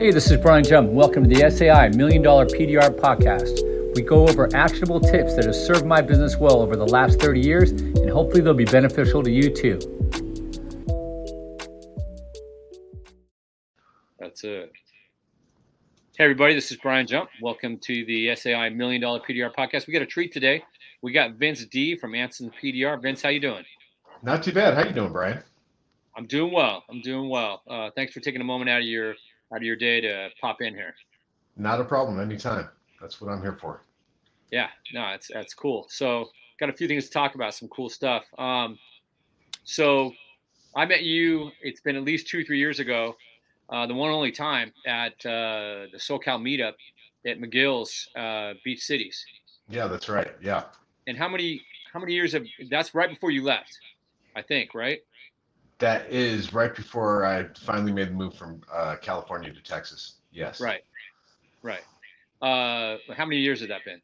Hey, this is Brian Jump. Welcome to the SAI Million Dollar PDR Podcast. We go over actionable tips that have served my business well over the last 30 years, and hopefully they'll be beneficial to you too. That's it. Hey, everybody, this is Brian Jump. Welcome to the SAI Million Dollar PDR Podcast. We got a treat today. We got Vince D from Anson PDR. Vince, how you doing? Not too bad. How you doing, Brian? I'm doing well. I'm doing well. Uh, thanks for taking a moment out of your out of your day to pop in here. Not a problem. Anytime. That's what I'm here for. Yeah, no, that's that's cool. So got a few things to talk about. Some cool stuff. Um, so I met you. It's been at least two, three years ago. Uh, the one only time at uh, the SoCal meetup at McGill's uh, Beach Cities. Yeah, that's right. Yeah. And how many how many years have that's right before you left, I think, right? That is right before I finally made the move from uh, California to Texas. Yes. Right. Right. Uh, how many years has that been?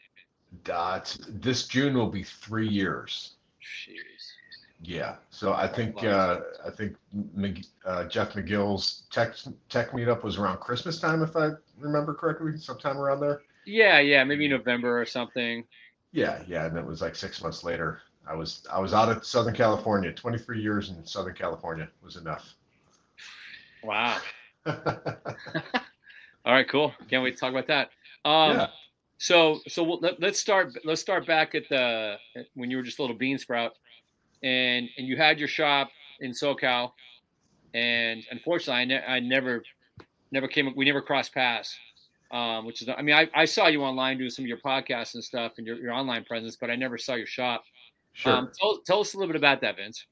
That this June will be three years. Jeez. Yeah. So I think uh, I think uh, Jeff McGill's tech tech meetup was around Christmas time, if I remember correctly, sometime around there. Yeah, yeah, maybe November or something. Yeah, yeah, and it was like six months later. I was I was out of Southern California. Twenty three years in Southern California was enough. Wow. All right, cool. Can't wait to talk about that. Um, yeah. So so we'll, let, us start let's start back at the when you were just a little bean sprout, and and you had your shop in SoCal, and unfortunately I, ne- I never never came we never crossed paths. Um, which is I mean I, I saw you online doing some of your podcasts and stuff and your, your online presence, but I never saw your shop. Sure. Um, tell, tell us a little bit about that, Vince.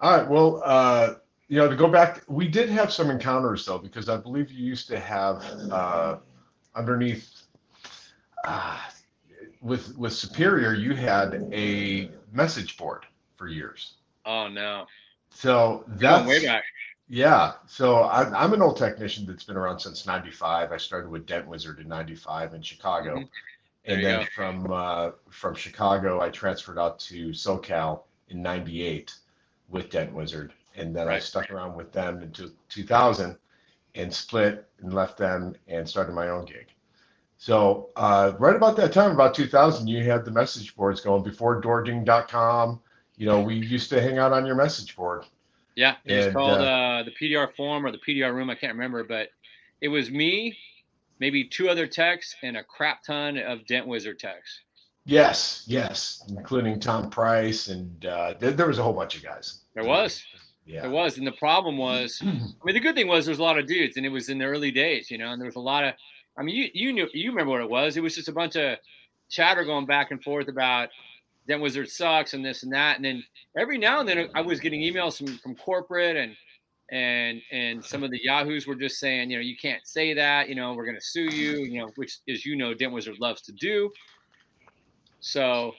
All right. Well, uh, you know, to go back, we did have some encounters though, because I believe you used to have uh, underneath uh, with with Superior, you had a message board for years. Oh no! So that's way back. Yeah. So I'm, I'm an old technician that's been around since '95. I started with Dent Wizard in '95 in Chicago. Mm-hmm and then go. from uh, from Chicago, I transferred out to SoCal in '98 with Dent Wizard, and then right. I stuck around with them until 2000, and split and left them and started my own gig. So uh, right about that time, about 2000, you had the message boards going before DoorDing.com. You know, we used to hang out on your message board. Yeah, it and, was called uh, uh, the PDR Forum or the PDR Room. I can't remember, but it was me, maybe two other techs and a crap ton of Dent Wizard techs. Yes, yes, including Tom Price, and uh, there, there was a whole bunch of guys. There was, yeah, there was, and the problem was, I mean, the good thing was there was a lot of dudes, and it was in the early days, you know, and there was a lot of, I mean, you you knew you remember what it was? It was just a bunch of chatter going back and forth about Dent Wizard sucks and this and that, and then every now and then I was getting emails from from corporate and and and some of the yahoos were just saying you know you can't say that you know we're going to sue you you know which as you know dent wizard loves to do so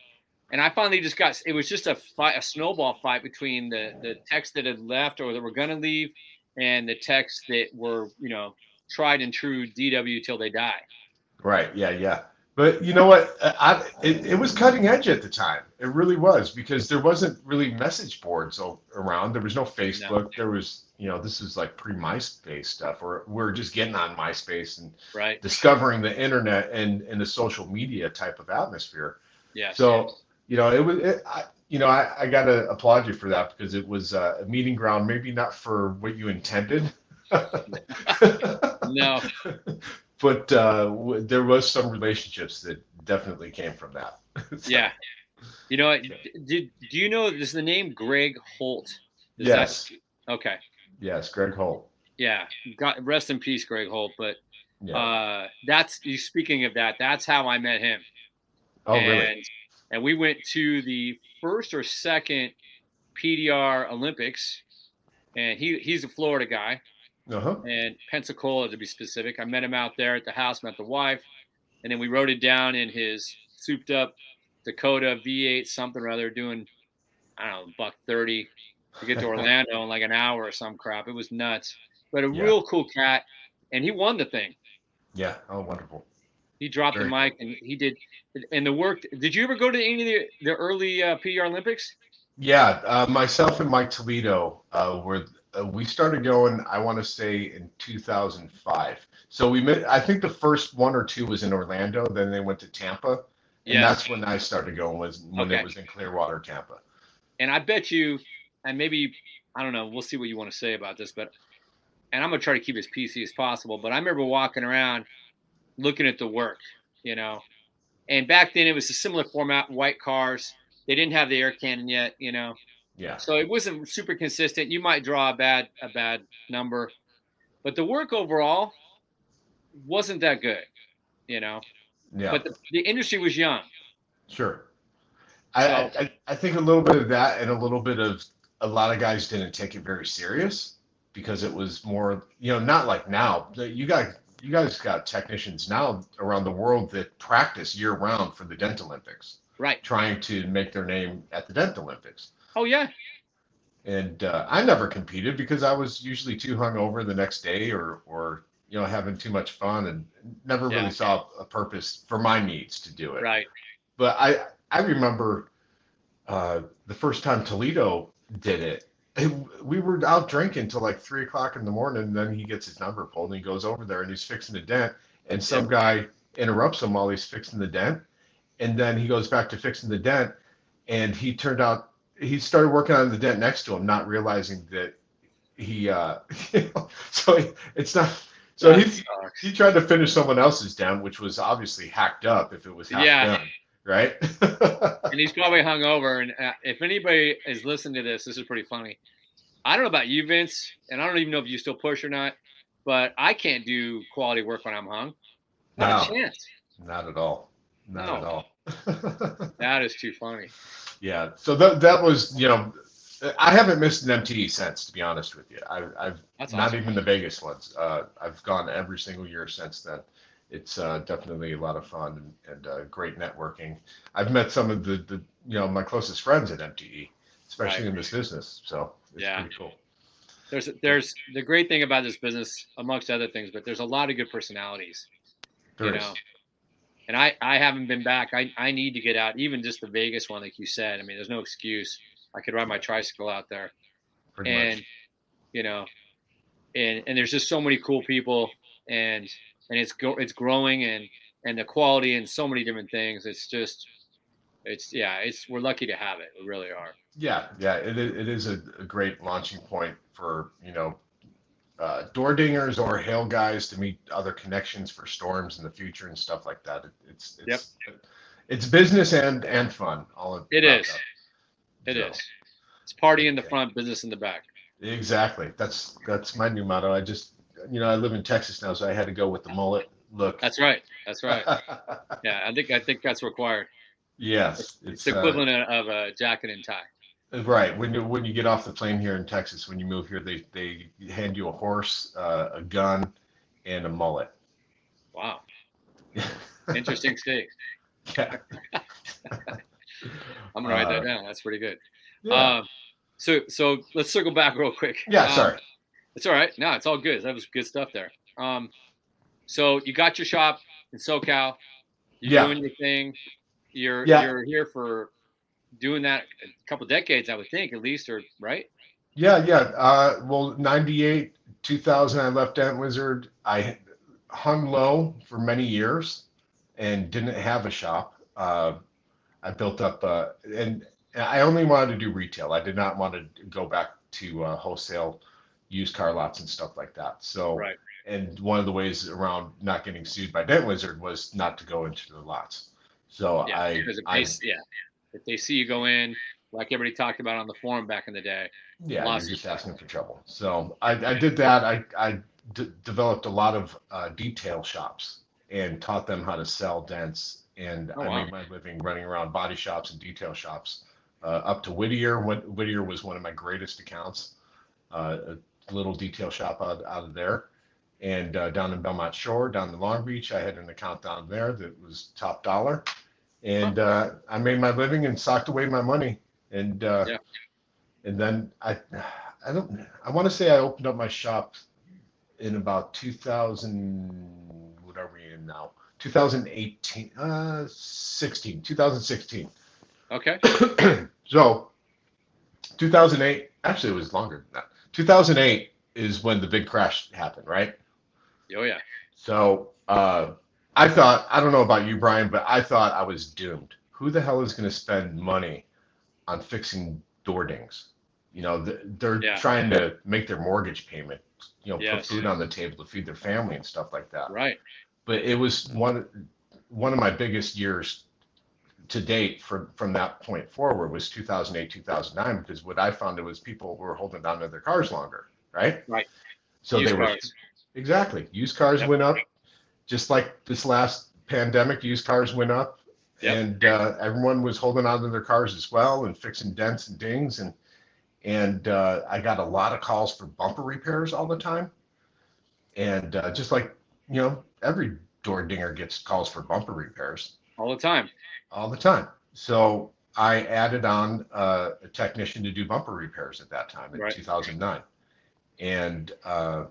and i finally just got it was just a fight a snowball fight between the the techs that had left or that were going to leave and the techs that were you know tried and true dw till they die right yeah yeah but you know what? I, it, it was cutting edge at the time. It really was because there wasn't really message boards around. There was no Facebook. No. There was, you know, this is like pre MySpace stuff, or we're just getting on MySpace and right. discovering the internet and, and the social media type of atmosphere. Yeah. So, you know, it was, it, I, you know, I, I got to applaud you for that because it was a meeting ground, maybe not for what you intended. no. but uh, w- there was some relationships that definitely came from that. so, yeah. You know, did do you know is the name Greg Holt? Is yes. That, okay. Yes, Greg Holt. Yeah. God, rest in peace, Greg Holt. But yeah. uh, that's you. Speaking of that, that's how I met him. Oh, and, really? And we went to the first or second PDR Olympics, and he he's a Florida guy uh-huh. and Pensacola to be specific. I met him out there at the house, met the wife, and then we wrote it down in his souped up Dakota V8 something or other, doing I don't know buck thirty to get to Orlando in like an hour or some crap. It was nuts, but a yeah. real cool cat, and he won the thing. Yeah. Oh, wonderful. He dropped Very the mic cool. and he did, and the work. Did you ever go to any of the, the early uh, PDR Olympics? Yeah, uh, myself and Mike Toledo uh, were uh, we started going. I want to say in 2005. So we met. I think the first one or two was in Orlando. Then they went to Tampa, and yes. that's when I started going. Was when okay. it was in Clearwater, Tampa. And I bet you, and maybe I don't know. We'll see what you want to say about this, but and I'm gonna try to keep as PC as possible. But I remember walking around, looking at the work, you know, and back then it was a similar format, white cars. They didn't have the air cannon yet, you know. Yeah. So it wasn't super consistent. You might draw a bad a bad number, but the work overall wasn't that good, you know. Yeah. But the, the industry was young. Sure. So, I, I I think a little bit of that and a little bit of a lot of guys didn't take it very serious because it was more you know not like now you got you guys got technicians now around the world that practice year round for the Dent Olympics. Right. Trying to make their name at the Dent Olympics. Oh yeah. And uh, I never competed because I was usually too hungover the next day, or or you know having too much fun, and never yeah. really saw a purpose for my needs to do it. Right. But I I remember uh, the first time Toledo did it we were out drinking till like three o'clock in the morning. And then he gets his number pulled and he goes over there and he's fixing a dent. And some guy interrupts him while he's fixing the dent. And then he goes back to fixing the dent. And he turned out, he started working on the dent next to him, not realizing that he, uh, so it's not, so he, he tried to finish someone else's dent, which was obviously hacked up if it was half yeah. done right? and he's probably hung over. And uh, if anybody is listening to this, this is pretty funny. I don't know about you, Vince, and I don't even know if you still push or not, but I can't do quality work when I'm hung. Not no, a chance. Not at all. Not no. at all. that is too funny. Yeah. So that that was you know. I haven't missed an MTE since, to be honest with you. I, have not awesome. even the Vegas ones. Uh, I've gone every single year since then it's uh, definitely a lot of fun and, and uh, great networking. I've met some of the, the you know my closest friends at MTE, especially in this business. So it's yeah. pretty cool. There's there's the great thing about this business, amongst other things, but there's a lot of good personalities. There you is. know, and I I haven't been back. I I need to get out. Even just the Vegas one, like you said. I mean, there's no excuse. I could ride my tricycle out there, pretty and much. you know, and and there's just so many cool people and and it's go, it's growing and and the quality and so many different things. It's just it's yeah, it's we're lucky to have it. We really are. Yeah, yeah, it it is a, a great launching point for you know uh, door dingers or hail guys to meet other connections for storms in the future and stuff like that. It, it's it's yep. it's business and and fun. All it is. Up. It so, is. It's party in the front, business in the back. Exactly. That's that's my new motto. I just you know, I live in Texas now, so I had to go with the mullet look. That's right. That's right. yeah, I think I think that's required. Yes, it's, it's the uh, equivalent uh, of a jacket and tie. Right. When you when you get off the plane here in Texas, when you move here, they they hand you a horse, uh, a gun, and a mullet. Wow. Interesting state. Yeah. I'm gonna write that uh, down. That's pretty good. Yeah. Um, so so let's circle back real quick. Yeah. Um, sorry. It's all right. No, it's all good. That was good stuff there. Um, so you got your shop in SoCal. You're yeah. doing your thing. You're yeah. you're here for doing that a couple decades, I would think, at least, or right? Yeah, yeah. Uh, well, '98, 2000, I left Dent Wizard. I hung low for many years and didn't have a shop. Uh, I built up, uh, and I only wanted to do retail. I did not want to go back to uh, wholesale used car lots and stuff like that. So, right. and one of the ways around not getting sued by Dent Wizard was not to go into the lots. So yeah, I, I, yeah, if they see you go in, like everybody talked about on the forum back in the day, yeah, you're just asking for trouble. So I, I did that. I, I d- developed a lot of uh, detail shops and taught them how to sell dents. And oh, I wow. made my living running around body shops and detail shops uh, up to Whittier. Whittier was one of my greatest accounts. Uh, little detail shop out, out of there. And uh, down in Belmont Shore, down in Long Beach, I had an account down there that was top dollar. And uh, I made my living and socked away my money. And uh, yeah. and then I I don't I want to say I opened up my shop in about 2000 what are we in now 2018 uh 16 2016 okay so 2008 actually it was longer than that 2008 is when the big crash happened, right? Oh yeah. So uh, I thought I don't know about you, Brian, but I thought I was doomed. Who the hell is going to spend money on fixing door dings? You know, they're yeah. trying to make their mortgage payment. You know, yes. put food on the table to feed their family and stuff like that. Right. But it was one one of my biggest years to date from from that point forward was 2008 2009 because what i found it was people were holding on to their cars longer right? Right. So used they were cars. exactly. Used cars yep. went up. Just like this last pandemic used cars went up. Yep. and uh, everyone was holding on to their cars as well and fixing dents and dings. And and uh, i got a lot of calls for bumper repairs all the time. And uh, just like you know every door dinger gets calls for bumper repairs all the time all the time. So I added on uh, a technician to do bumper repairs at that time in right. 2009. And uh,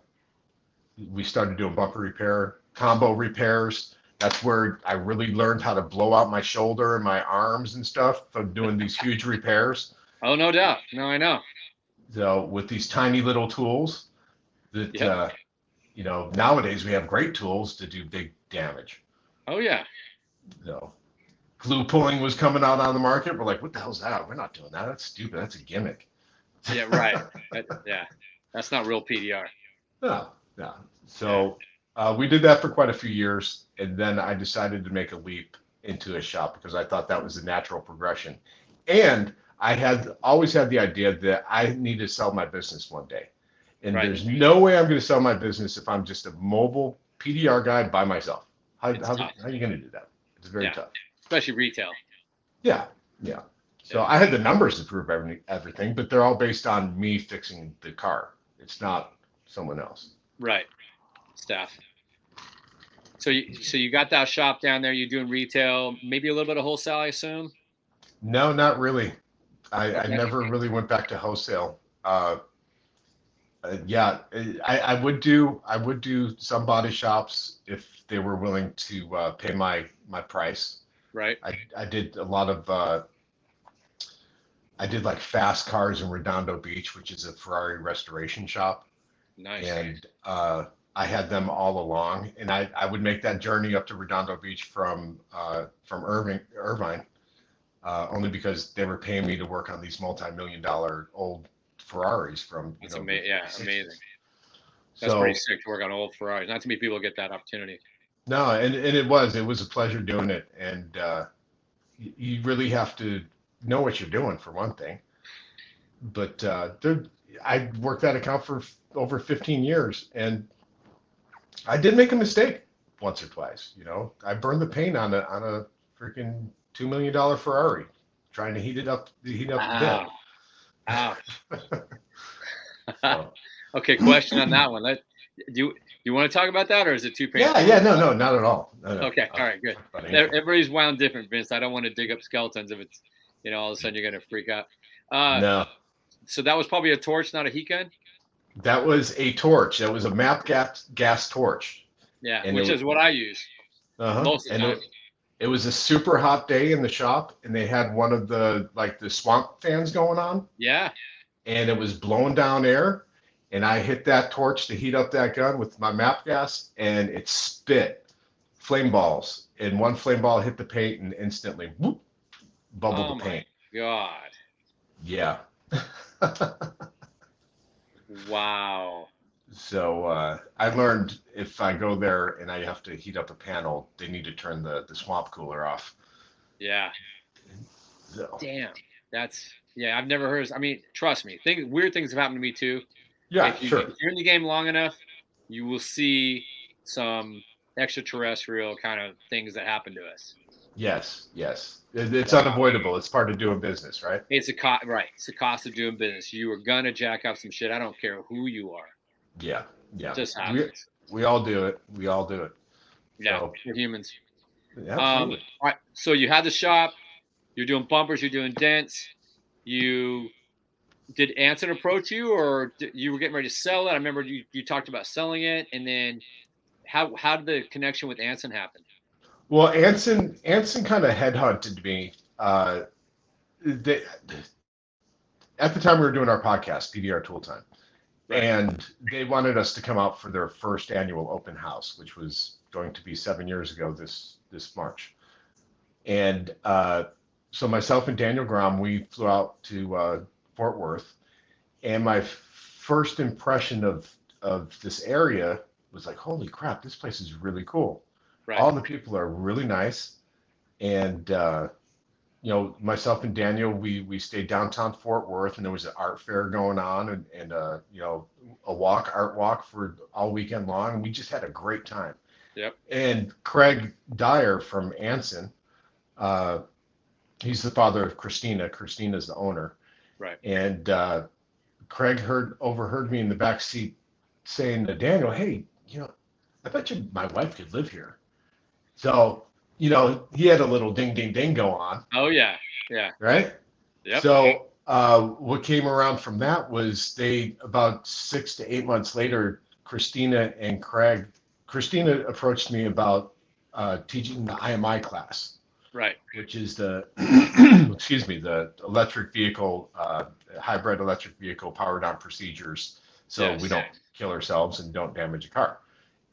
we started doing bumper repair, combo repairs. That's where I really learned how to blow out my shoulder and my arms and stuff from doing these huge repairs. Oh, no doubt. No, I know. So with these tiny little tools that, yep. uh, you know, nowadays we have great tools to do big damage. Oh, yeah. So glue pulling was coming out on the market. We're like, what the hell's that? We're not doing that. That's stupid. That's a gimmick. Yeah, right. that, yeah, that's not real PDR. No, no. So uh, we did that for quite a few years, and then I decided to make a leap into a shop because I thought that was a natural progression, and I had always had the idea that I need to sell my business one day, and right. there's no way I'm going to sell my business if I'm just a mobile PDR guy by myself. How, how, how, are you going to do that? It's very yeah. tough especially retail. Yeah, yeah. So yeah. I had the numbers to prove every, everything, but they're all based on me fixing the car. It's not someone else. Right. Staff. So you so you got that shop down there. You're doing retail, maybe a little bit of wholesale, I assume. No, not really. I, okay. I never really went back to wholesale. Uh, uh, yeah, I, I would do I would do some body shops if they were willing to uh, pay my my price. Right. I, I did a lot of, uh, I did like fast cars in Redondo Beach, which is a Ferrari restoration shop. Nice. And uh, I had them all along, and I, I would make that journey up to Redondo Beach from uh, from Irving Irvine, uh, only because they were paying me to work on these multi-million dollar old Ferraris from That's know. Ama- yeah, amazing. That's so, pretty sick to work on old Ferraris. Not too many people get that opportunity. No, and, and it was it was a pleasure doing it, and uh, you really have to know what you're doing for one thing. But uh, there, I worked that account for over 15 years, and I did make a mistake once or twice. You know, I burned the paint on a on a freaking two million dollar Ferrari, trying to heat it up, heat up wow. the bed. Wow. okay, question on that one. Let do you you want to talk about that, or is it too painful? Yeah, yeah, no, no, not at all. No, no. Okay, all right, good. Everybody's wound different, Vince. I don't want to dig up skeletons if it's, you know, all of a sudden you're gonna freak out. Uh, no. So that was probably a torch, not a heat gun. That was a torch. That was a MAPP gas gas torch. Yeah, and which is what I use. Uh-huh. Most of the time. It, it was a super hot day in the shop, and they had one of the like the swamp fans going on. Yeah. And it was blowing down air, and I hit that torch to heat up that gun with my MAPP gas, and it spit flame balls. And one flame ball hit the paint, and instantly, whoop, bubbled oh the paint. God. Yeah. wow. So uh, I learned if I go there and I have to heat up a panel, they need to turn the the swamp cooler off. Yeah. So. Damn. That's yeah. I've never heard. I mean, trust me. Things weird things have happened to me too. Yeah, if, you, sure. if you're in the game long enough, you will see some extraterrestrial kind of things that happen to us. Yes, yes, it's unavoidable. It's part of doing business, right? It's a cost, right? It's a cost of doing business. You are gonna jack up some shit. I don't care who you are. Yeah, yeah. It just happens. We, we all do it. We all do it. Yeah, so, we're humans. Yeah, um, all right. So you had the shop. You're doing bumpers. You're doing dents. You did Anson approach you, or you were getting ready to sell it? I remember you, you talked about selling it, and then how how did the connection with Anson happen? Well, Anson Anson kind of headhunted me. Uh, they, at the time we were doing our podcast, PDR Tool Time, Right. And they wanted us to come out for their first annual open house, which was going to be seven years ago this this March. And uh, so myself and Daniel Grom, we flew out to uh, Fort Worth, and my first impression of of this area was like, holy crap, this place is really cool. Right. All the people are really nice, and uh, you know, myself and Daniel, we we stayed downtown Fort Worth, and there was an art fair going on, and and uh, you know, a walk, art walk for all weekend long, and we just had a great time. Yep. And Craig Dyer from Anson, uh, he's the father of Christina. Christina's the owner. Right. And uh, Craig heard overheard me in the back seat saying to Daniel, "Hey, you know, I bet you my wife could live here." So, you know, he had a little ding, ding, ding go on. Oh yeah, yeah. Right. Yeah. So, uh, what came around from that was they about six to eight months later, Christina and Craig. Christina approached me about uh, teaching the IMI class right? Which is the excuse me, the electric vehicle, uh, hybrid electric vehicle power down procedures, so yes. we don't kill ourselves and don't damage a car.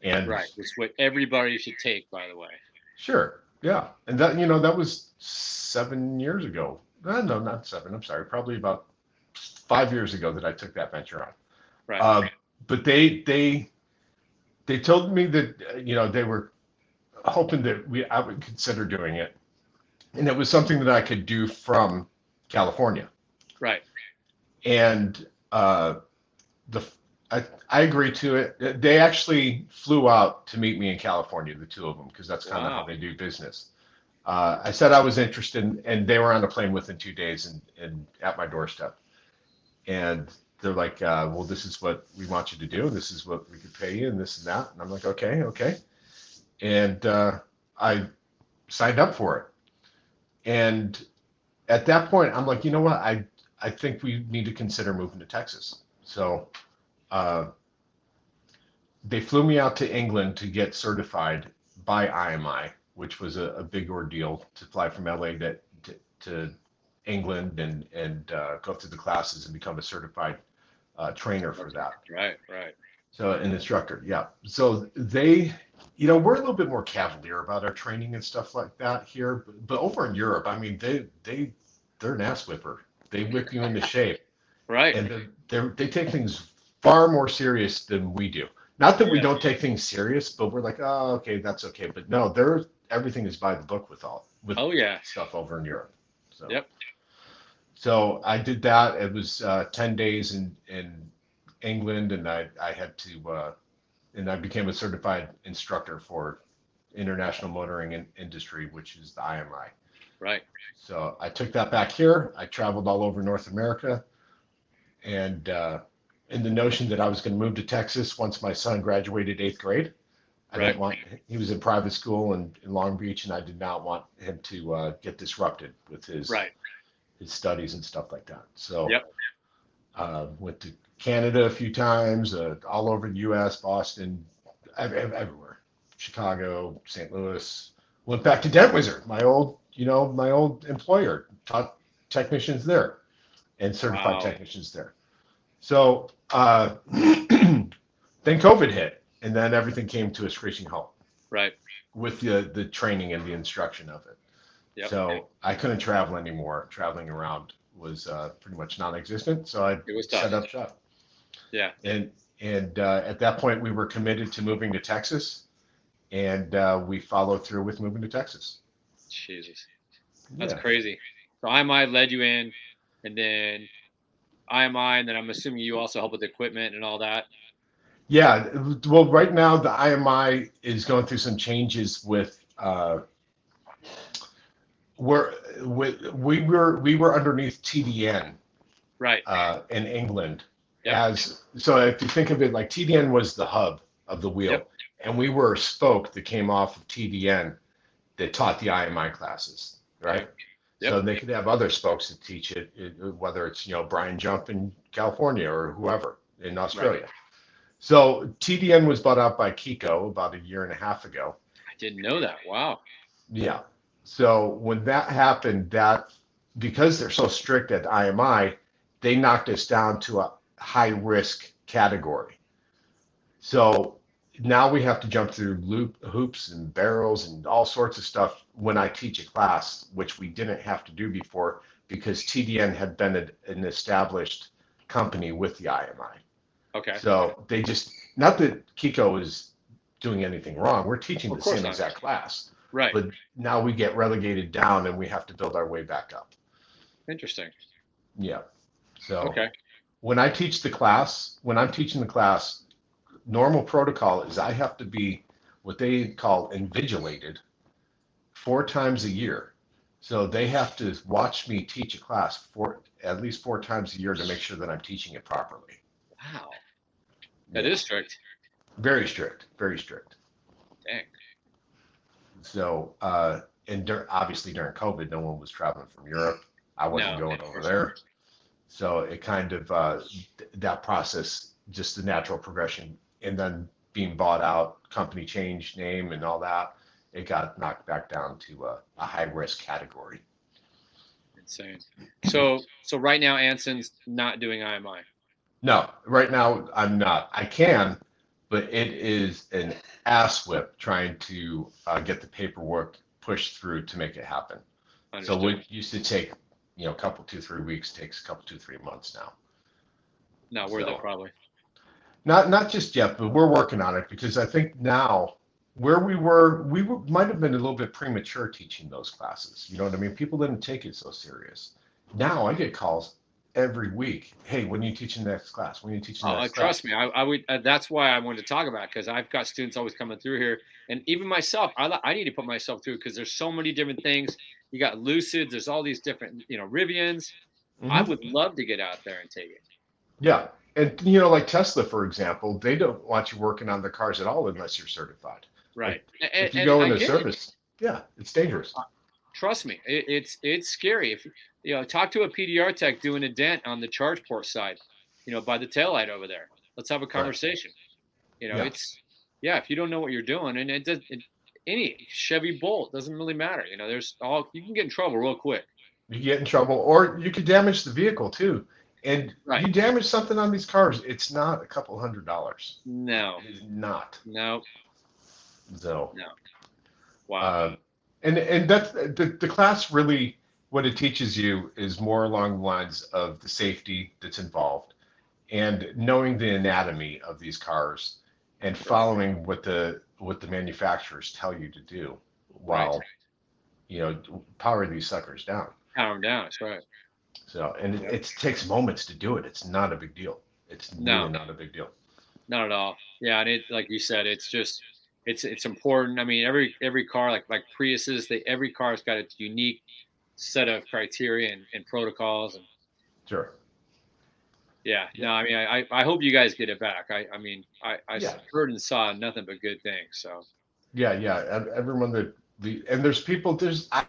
And right, it's what everybody should take, by the way. Sure, yeah, and that you know that was seven years ago. Uh, no, not seven. I'm sorry, probably about five years ago that I took that venture on. Right. Uh, but they they they told me that you know they were hoping that we I would consider doing it and it was something that I could do from California. Right. And uh, the I, I agree to it. They actually flew out to meet me in California, the two of them, because that's kind wow. of how they do business. Uh, I said I was interested, and they were on a plane within two days and, and at my doorstep. And they're like, uh, well, this is what we want you to do. This is what we could pay you, and this and that. And I'm like, okay, okay. And uh, I signed up for it. And at that point, I'm like, you know what? I I think we need to consider moving to Texas. So uh, they flew me out to England to get certified by IMI, which was a, a big ordeal to fly from LA to, to, to England and and uh, go through the classes and become a certified uh, trainer for that. Right, right. So an instructor, yeah. So they you know, we're a little bit more cavalier about our training and stuff like that here, but, but over in Europe, I mean, they they they're an ass whipper. They whip you into shape, right? And they they take things far more serious than we do. Not that yeah. we don't take things serious, but we're like, oh, okay, that's okay. But no, they're everything is by the book with all with oh yeah stuff over in Europe. So yep. So I did that. It was uh, ten days in in England, and I I had to uh, and I became a certified instructor for international motoring in, industry, which is the IMI. Right. So I took that back here. I traveled all over North America, and uh, in the notion that I was going to move to Texas once my son graduated eighth grade. I right. didn't want he was in private school in, in Long Beach, and I did not want him to uh, get disrupted with his right. his studies and stuff like that. So yep. uh, went to Canada a few times, uh, all over the U.S., Boston, everywhere, Chicago, St. Louis. Went back to Dent Wizard, my old, you know, my old employer, taught technicians there, and certified wow. technicians there. So uh, then COVID hit, and then everything came to a screeching halt. Right. With the the training and the instruction of it. Yep. So I couldn't travel anymore. Traveling around was uh, pretty much non-existent. So I set up shop. Yeah. And and uh, at that point, we were committed to moving to Texas, and uh, we followed through with moving to Texas. Jesus, that's yeah. crazy. So IMI led you in, and then IMI, and then I'm assuming you also help with equipment and all that. Yeah, well, right now the IMI is going through some changes with. Uh, we're, we, we were we were underneath TDN, right? Uh, in England, Yep. As so, if you think of it like TDN was the hub of the wheel, yep. and we were a spoke that came off of TDN that taught the IMI classes, right? Yep. So they could have other spokes that teach it, whether it's you know Brian Jump in California or whoever in Australia. Right. So TDN was bought out by Keco about a year and a half ago. I didn't know that. Wow. Yeah. So when that happened, that because they're so strict at IMI, they knocked us down to a high risk category. So now we have to jump through loop hoops and barrels and all sorts of stuff when I teach a class, which we didn't have to do before because TDN had been a, an established company with the IMI. Okay. So they just not that Keco is doing anything wrong. We're teaching the same not. exact class. Right. But now we get relegated down and we have to build our way back up. Interesting. Yeah. So okay. when I teach the class, when I'm teaching the class, normal protocol is I have to be what they call invigilated four times a year. So they have to watch me teach a class four at least four times a year to make sure that I'm teaching it properly. Wow. That yeah. is strict. Very strict. Very strict. Dang. So, uh, and dur- obviously during COVID, no one was traveling from Europe. I wasn't no, going over there. So it kind of, uh, th- that process, just the natural progression and then being bought out, company change name and all that, it got knocked back down to a, a high risk category. Insane. So so right now Anson's not doing IMI. No, right now I'm not. I can, but it is an ass whip trying to uh, get the paperwork pushed through to make it happen. Understood. So what used to take, you know, a couple two three weeks takes a couple two three months now. Not worth so, it, probably. Not not just yet, but we're working on it because I think now where we were, we were, might have been a little bit premature teaching those classes. You know what I mean? People didn't take it so serious. Now I get calls every week. Hey, when are you teaching the next class? When are you teaching the oh, next trust class? me, I, I would. Uh, that's why I wanted to talk about because I've got students always coming through here, and even myself, I, I need to put myself through because there's so many different things. You got Lucids, there's all these different, you know, Rivians. Mm-hmm. I would love to get out there and take it. Yeah, and you know, like Tesla, for example, they don't want you working on the cars at all unless you're certified. Right. Like, and, if you go in into service, it. yeah, it's dangerous. Uh, trust me, it, it's it's scary. If you know, talk to a PDR tech doing a dent on the charge port side, you know, by the tail light over there. Let's have a conversation. Right. You know, yeah. it's yeah. If you don't know what you're doing, and it does it, any Chevy Bolt doesn't really matter. You know, there's all you can get in trouble real quick. You get in trouble, or you could damage the vehicle too. And right. you damage something on these cars, it's not a couple hundred dollars. No, it's not. No. So. No. Wow. Uh, and and that's the the class really what it teaches you is more along the lines of the safety that's involved and knowing the anatomy of these cars and following what the what the manufacturers tell you to do while right. you know power these suckers down power them down that's right so, and it, it, takes moments to do it. It's not a big deal. It's no. really not a big deal. Not at all. Yeah, and it like you said, it's just it's it's important. I mean, every every car like like Priuses, they every car's got its unique set of criteria and, and protocols and sure. Yeah, no, I mean, I, I hope you guys get it back. I, I mean, I, I yeah. heard and saw nothing but good things. So, yeah, yeah, everyone that the and there's people there's I,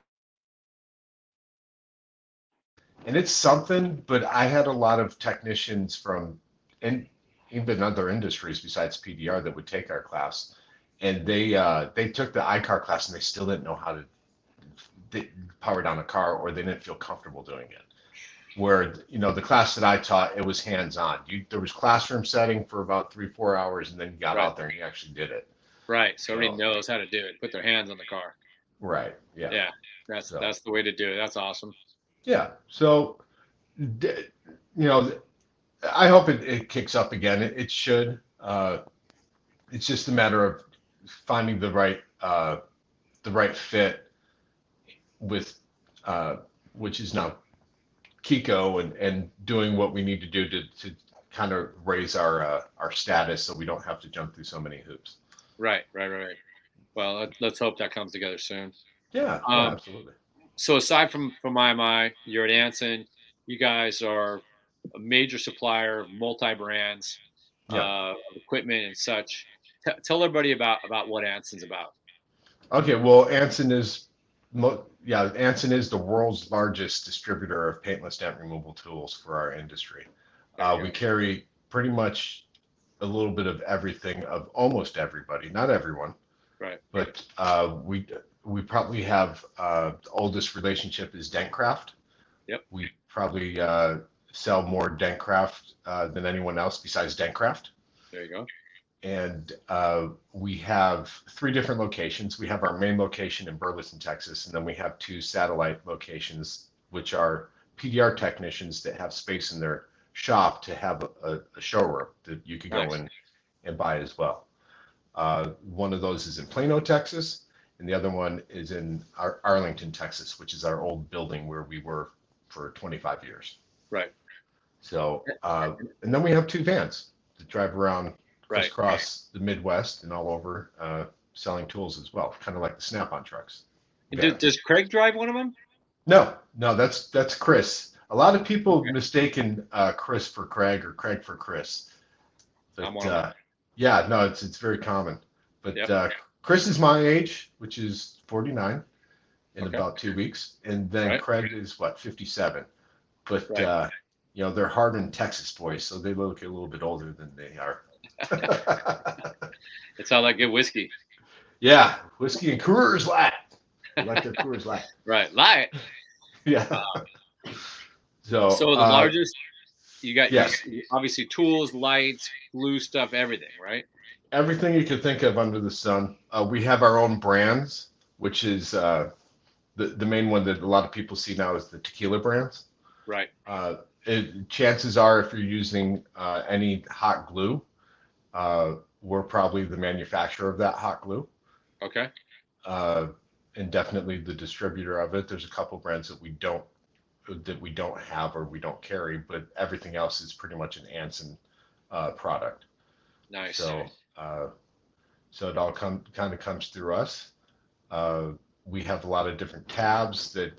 and it's something. But I had a lot of technicians from and even other industries besides PDR that would take our class, and they uh, they took the I-CAR class and they still didn't know how to power down a car or they didn't feel comfortable doing it. Where you know the class that I taught, it was hands on. You there was classroom setting for about three four hours, and then you got right. out there and you actually did it. Right. So everybody knows how to do it. Put their hands on the car. Right. Yeah. Yeah. That's so. that's the way to do it. That's awesome. Yeah. So, you know, I hope it, it kicks up again. It, it should. Uh, it's just a matter of finding the right uh, the right fit with uh, which is now Keco and and doing what we need to do to to kind of raise our uh, our status so we don't have to jump through so many hoops. Right, right, right. Well, let's hope that comes together soon. Yeah, um, absolutely so aside from from IMI, you're at Anson. You guys are a major supplier of multi brands, yeah. uh, equipment and such. T- tell everybody about about what Anson's about. Okay, well, Anson is, yeah, Anson is the world's largest distributor of paintless dent removal tools for our industry. Uh, we carry pretty much a little bit of everything of almost everybody, not everyone, right? But uh, we we probably have uh, the oldest relationship is Dentcraft. Yep. We probably uh, sell more Dentcraft uh, than anyone else besides Dentcraft. There you go. And uh, we have three different locations. We have our main location in Burleson, Texas, and then we have two satellite locations, which are PDR technicians that have space in their shop to have a, a showroom that you can nice. go in and buy as well. Uh, one of those is in Plano, Texas, and the other one is in Ar- Arlington, Texas, which is our old building where we were for 25 years. Right. So, uh, and then we have two vans that drive around right. across the Midwest and all over uh, selling tools as well, kind of like the Snap-on trucks. Does, does Craig drive one of them? No, no, that's that's Chris. A lot of people okay. mistaken uh, Chris for Craig or Craig for Chris. But uh, yeah, no, it's it's very common. But yep. Chris is my age, which is 49 in okay. about two weeks, and then right. Craig is what 57. But right. uh, you know they're hardened Texas boys, so they look a little bit older than they are. it's all that good whiskey. Yeah, whiskey and Coors Light. like their Coors Light. Right, light. Yeah. Uh, so, so the uh, largest, you got yes. obviously tools, lights, blue stuff, everything, right? Everything you could think of under the sun. Uh, we have our own brands, which is uh, the the main one that a lot of people see now is the tequila brands. Right. Uh, it, chances are, if you're using uh, any hot glue, uh, we're probably the manufacturer of that hot glue. Okay. Uh, and definitely the distributor of it. There's a couple brands that we don't that we don't have or we don't carry, but everything else is pretty much an Anson uh, product. Nice. So, uh, so it all come kind of comes through us. Uh, we have a lot of different tabs that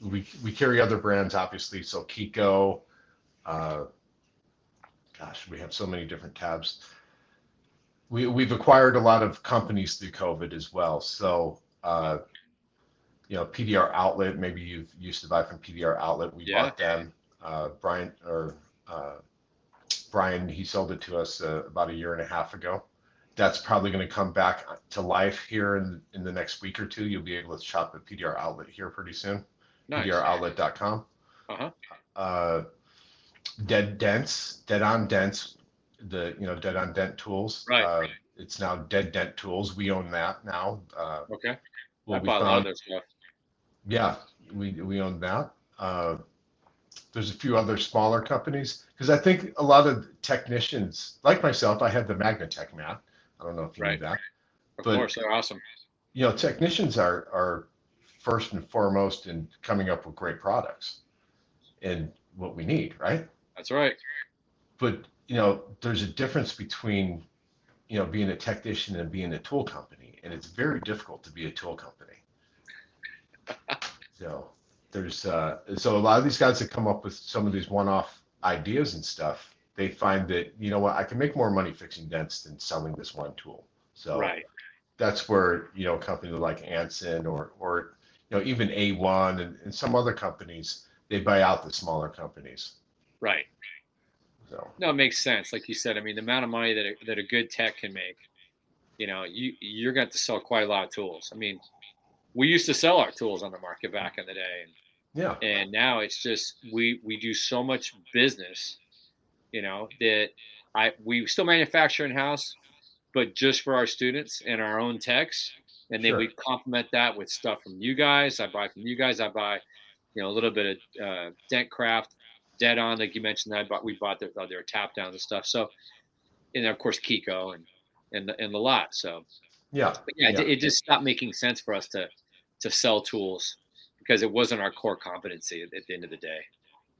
we we carry other brands, obviously. So Keco, uh, gosh, we have so many different tabs. We we've acquired a lot of companies through COVID as well. So uh, you know, PDR Outlet. Maybe you've used to buy from PDR Outlet. We yeah. bought them. Uh, Brian or uh, Brian, he sold it to us uh, about a year and a half ago. That's probably going to come back to life here in in the next week or two. You'll be able to shop at PDR Outlet here pretty soon. Nice. PDROutlet.com. Uh-huh. Uh, Dead Dents, Dead on Dents, the you know Dead on Dent tools. Right. Uh, it's now Dead Dent Tools. We own that now. Uh, okay. I bought a lot of their stuff. Yeah, we we own that. Uh, there's a few other smaller companies because I think a lot of technicians, like myself, I have the Magnatech mat. I don't know if you right. know that. Of but, course, they're awesome. You know, technicians are are first and foremost in coming up with great products and what we need, right? That's right. But you know, there's a difference between you know being a technician and being a tool company, and it's very difficult to be a tool company so there's uh, so a lot of these guys that come up with some of these one-off ideas and stuff, they find that you know what I can make more money fixing dents than selling this one tool. So right. that's where you know a company like Anson or or you know even A1 and, and some other companies they buy out the smaller companies. Right. So no, it makes sense. Like you said, I mean, the amount of money that a, that a good tech can make, you know, you you're going to sell quite a lot of tools. I mean, we used to sell our tools on the market back in the day. And, yeah. And now it's just we we do so much business, you know, that I we still manufacture in house, but just for our students and our own techs. And then sure. we complement that with stuff from you guys. I buy from you guys. I buy, you know, a little bit of uh, Dentcraft, Dead On, like you mentioned. That I bought. We bought their their tap downs and stuff. So, and of course Keco and and the, and the lot. So yeah, yeah, yeah. It, it, just stopped making sense for us to to sell tools because it wasn't our core competency at, at the end of the day.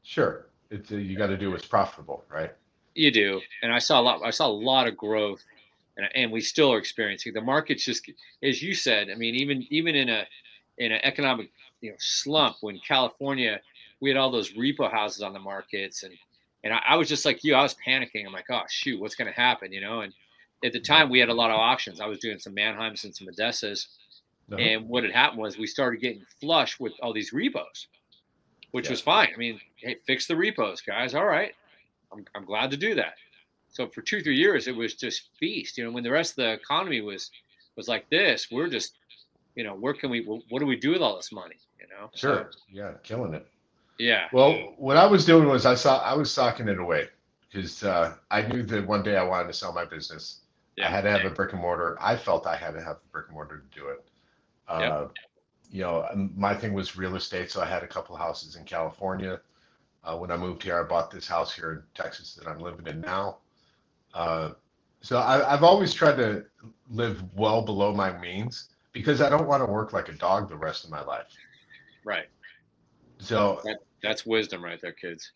Sure, it's uh, you got to do what's profitable, right? You do, and I saw a lot. I saw a lot of growth, and and we still are experiencing the market's just as you said. I mean, even even in a in an economic you know slump when California we had all those repo houses on the markets and and I, I was just like you I was panicking I'm like oh shoot what's going to happen you know and at the time we had a lot of auctions I was doing some Manheims and some ADESAs uh-huh. And what had happened was we started getting flush with all these repos, which yeah. was fine. I mean, hey, fix the repos, guys. All right. I'm, I'm glad to do that. So for two, three years, it was just feast. You know, when the rest of the economy was was like this, we're just, you know, where can we? What do we do with all this money? You know. Sure. So, yeah, killing it. Yeah. Well, what I was doing was I saw I was socking it away because uh, I knew that one day I wanted to sell my business. Yeah. I had to have a brick and mortar. I felt I had to have a brick and mortar to do it. Uh, yep. You know, um, my thing was real estate, so I had a couple houses in California. Uh, when I moved here, I bought this house here in Texas that I'm living in now. Uh, so I, I've always tried to live well below my means because I don't want to work like a dog the rest of my life. Right. So that, that's wisdom right there, kids.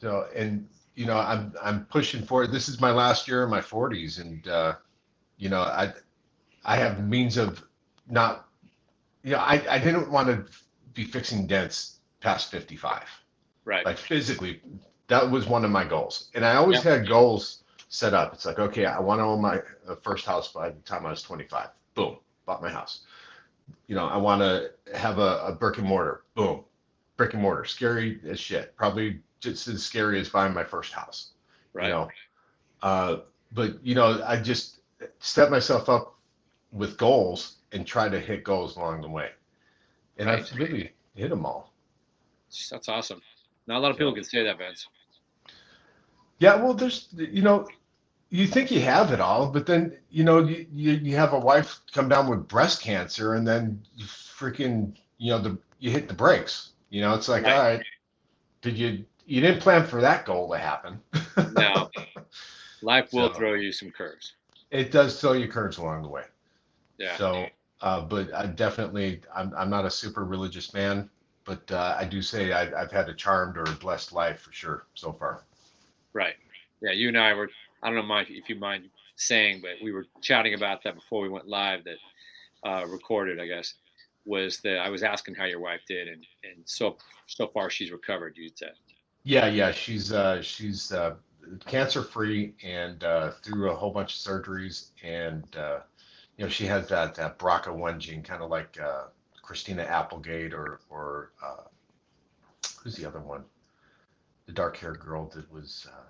So and you know I'm I'm pushing for this is my last year in my 40s and uh, you know I I have means of not you know I I didn't want to be fixing dents past 55. Right. Like physically that was one of my goals. And I always yep. had goals set up. It's like okay, I want to own my first house by the time I was 25. Boom, bought my house. You know, I want to have a, a brick and mortar. Boom, brick and mortar. Scary as shit. Probably just as scary as buying my first house. Right. You know, uh, but you know, I just set myself up with goals and try to hit goals along the way, and right. I've really hit them all. That's awesome. Not a lot of people can say that, Vince. Yeah, well, there's you know, you think you have it all, but then you know you, you, you have a wife come down with breast cancer, and then you freaking you know the you hit the brakes. You know, it's like, right. all right, did you you didn't plan for that goal to happen? no, life will so, throw you some curves. It does throw you curves along the way. Yeah. So, uh, but I definitely, I'm I'm not a super religious man, but uh, I do say I, I've had a charmed or blessed life for sure so far. Right. Yeah, you and I were I don't know if you mind saying, but we were chatting about that before we went live. That uh, recorded, I guess, was that I was asking how your wife did, and and so so far she's recovered. You said. Yeah, yeah, she's uh, she's uh, cancer free and uh, through a whole bunch of surgeries, and uh, you know she has that that BRCA1 gene, kind of like uh, Christina Applegate or or uh, who's the other one, the dark haired girl that was. Uh,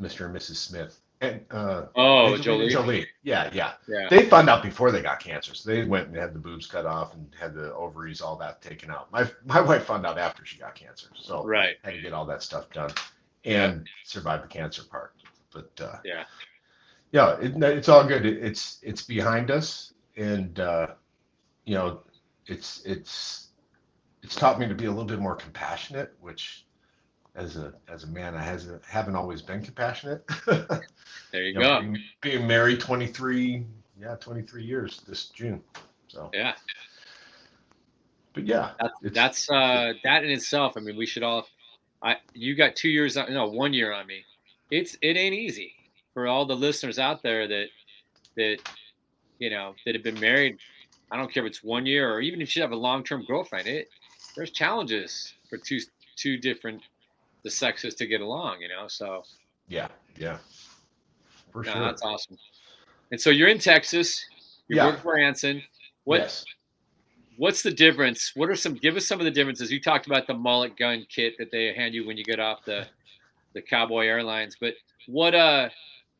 Mr. and Mrs. Smith. And uh, oh, Jolie. Jolie. Yeah, yeah, yeah. They found out before they got cancer, so they went and had the boobs cut off and had the ovaries, all that taken out. My my wife found out after she got cancer, so right had to get all that stuff done and yeah. survive the cancer part. But uh, yeah, yeah, it, it's all good. It, it's it's behind us, and uh, you know, it's it's it's taught me to be a little bit more compassionate, which as a as a man, I hasn't haven't always been compassionate. there you, you go. Know, being, being, married 23, yeah, 23 years this June. So yeah. But yeah, that's, that's uh that in itself. I mean, we should all. I you got two years on no one year on me. It's it ain't easy for all the listeners out there that that you know that have been married. I don't care if it's one year or even if you have a long term girlfriend. It there's challenges for two two different the sexes to get along, you know. So yeah, yeah, for no, sure. That's awesome. And so you're in Texas. You're yeah. working for Anson. What? Yes. What's the difference? What are some? Give us some of the differences. You talked about the mullet gun kit that they hand you when you get off the the Cowboy Airlines, but what uh,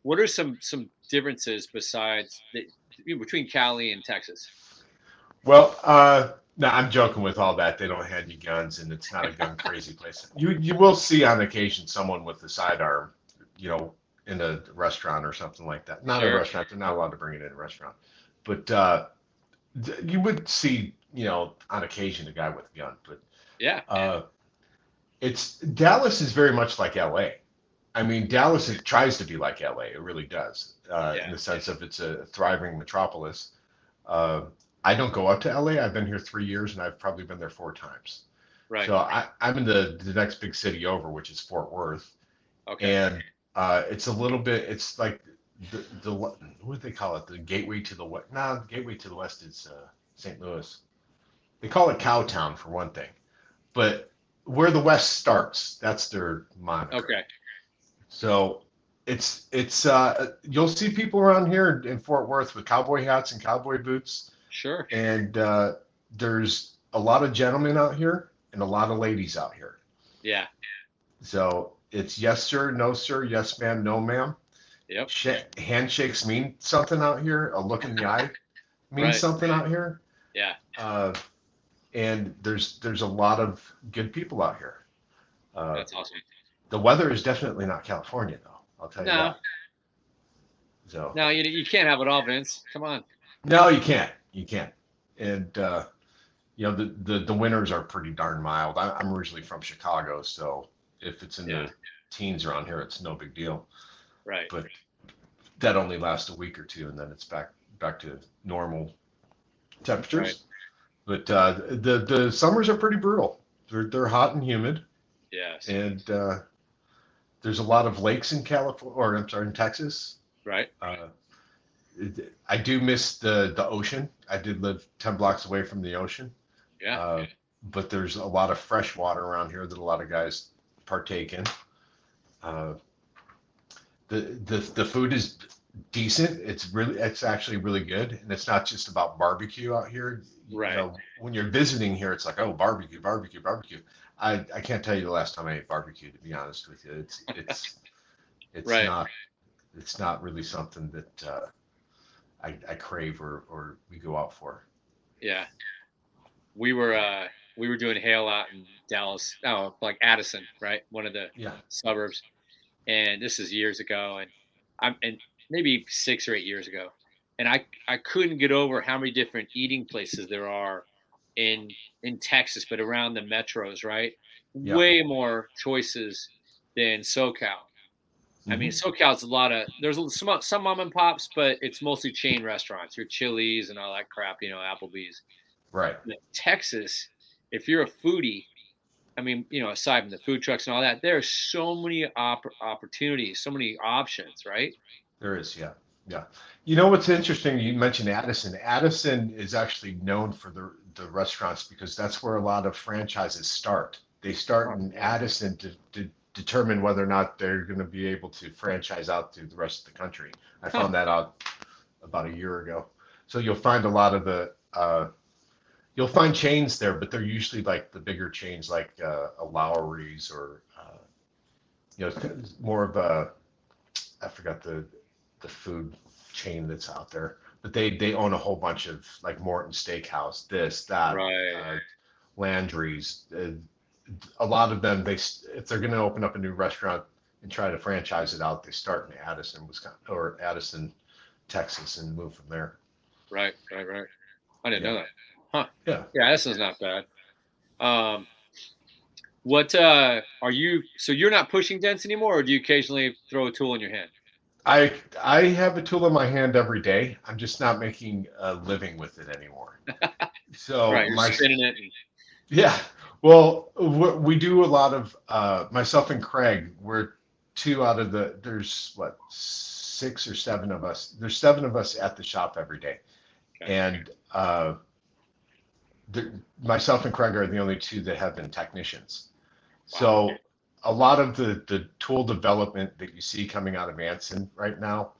what are some some differences besides the, between Cali and Texas? Well, uh, no, I'm joking with all that. They don't hand you guns, and it's not a gun crazy place. You you will see on occasion someone with a sidearm, you know, in a restaurant or something like that. Not sure. a restaurant; they're not allowed to bring it in a restaurant. But uh, you would see, you know, on occasion a guy with a gun. But yeah, uh, it's Dallas is very much like L.A. I mean, Dallas it tries to be like LA. It really does, uh, yeah. in the sense of it's a thriving metropolis. Uh, I don't go up to LA. I've been here three years and I've probably been there four times. Right. So I, I'm in the, the next big city over, which is Fort Worth. Okay. And uh, it's a little bit, it's like the, the, what do they call it? The gateway to the west. No, the gateway to the west is uh, St. Louis. They call it Cowtown for one thing. But where the west starts, that's their moniker. Okay. So it's it's uh you'll see people around here in Fort Worth with cowboy hats and cowboy boots Sure. And uh, there's a lot of gentlemen out here and a lot of ladies out here. Yeah. So it's yes sir, no sir, yes ma'am, no ma'am. Yep. Sh- handshakes mean something out here. A look in the eye means right. something out here. Yeah. Uh, and there's there's a lot of good people out here. Uh, That's awesome. The weather is definitely not California, though. I'll tell you no. that. So no, you you can't have it all, Vince. Come on. No, you can't. You can't. And uh, you know the, the the winters are pretty darn mild. I, am originally from Chicago, so if it's in yeah. the teens around here, it's no big deal. Right. But that only lasts a week or two, and then it's back back to normal temperatures. Right. But uh, the the summers are pretty brutal. They're they're hot and humid. Yes. And uh, there's a lot of lakes in California, or I'm sorry, in Texas. Right. Uh, I do miss the the ocean. I did live ten blocks away from the ocean. Yeah. Uh, but there's a lot of fresh water around here that a lot of guys partake in. Uh, the the the food is decent. It's really it's actually really good, and it's not just about barbecue out here. Right. You know, when you're visiting here, it's like oh barbecue, barbecue, barbecue. I I can't tell you the last time I ate barbecue. To be honest with you, it's it's it's right. not it's not really something that uh, I I crave or or we go out for. Yeah, we were uh we were doing hail out in Dallas, oh like Addison, right, one of the yeah. suburbs, and this is years ago, and I'm and maybe six or eight years ago, and I I couldn't get over how many different eating places there are in in Texas, but around the metros, right? Yep. Way more choices than SoCal. Mm-hmm. I mean, mm-hmm. SoCal's a lot of there's some some mom and pops, but it's mostly chain restaurants, your Chili's and all that crap, you know, Applebee's. Right. Texas, if you're a foodie, I mean, you know, aside from the food trucks and all that, there are so many op- opportunities, so many options, right? There is, yeah. Yeah. You know what's interesting? You mentioned Addison. Addison is actually known for the, the restaurants because that's where a lot of franchises start. They start in Addison to, to determine whether or not they're going to be able to franchise out to the rest of the country. I found that out about a year ago. So you'll find a lot of the, uh, you'll find chains there, but they're usually like the bigger chains like uh, a Lawry's or, uh, you know, more of a, I forgot the the food chain that's out there. But they they own a whole bunch of like Morton Steakhouse, this that, right. uh, Landry's. Uh, a lot of them, they if they're going to open up a new restaurant and try to franchise it out, they start in Addison, Wisconsin, or Addison, Texas, and move from there. Right, right, right. I didn't yeah. know that. Huh? Yeah. Yeah, Addison's not bad. Um, what uh, are you? So you're not pushing dents anymore, or do you occasionally throw a tool in your hand? I I have a tool in my hand every day. I'm just not making a living with it anymore. So right, my it. Yeah. Well, we do a lot of uh, myself and Craig. We're two out of the. There's what six or seven of us. There's seven of us at the shop every day, okay. and uh, the, myself and Craig are the only two that have been technicians. Wow. So a lot of the, the tool development that you see coming out of Anson right now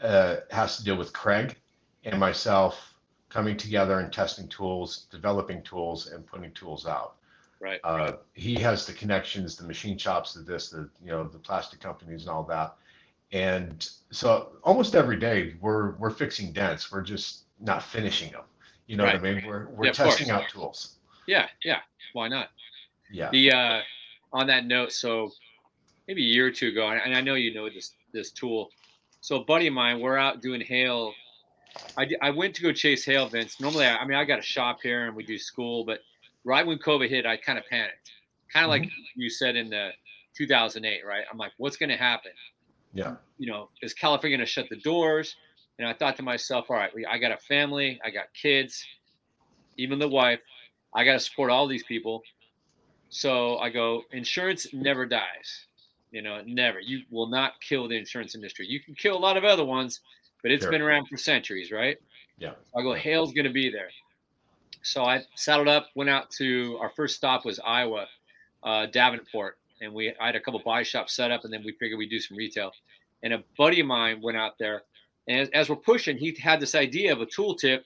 uh, has to deal with Craig and myself coming together and testing tools, developing tools, and putting tools out. Right. Uh, he has the connections, the machine shops, the this, the you know, the plastic companies, and all that. And so almost every day we're we're fixing dents. We're just not finishing them. You know right. what I mean? We're we're yeah, testing out tools. Yeah, yeah. Why not? Yeah. The uh, on that note, so maybe a year or two ago, and I know you know this this tool. So a buddy of mine, we're out doing hail. I, I went to go chase hail Vince. Normally, I, I mean, I got a shop here and we do school, but right when COVID hit, I kind of panicked. Kind of mm-hmm. like you said in the 2008, right? I'm like, what's going to happen? Yeah. You know, is California going to shut the doors? And I thought to myself, all right, I got a family, I got kids, even the wife. I got to support all these people. So I go, insurance never dies. You know, never. You will not kill the insurance industry. You can kill a lot of other ones, but it's sure. been around for centuries, right? Yeah. So I go, hail's going to be there. So I saddled up, went out to our first stop was Iowa, uh, Davenport, and we I had a couple buy shops set up, and then we figured we'd do some retail. And a buddy of mine went out there, and as, as we're pushing, he had this idea of a tooltip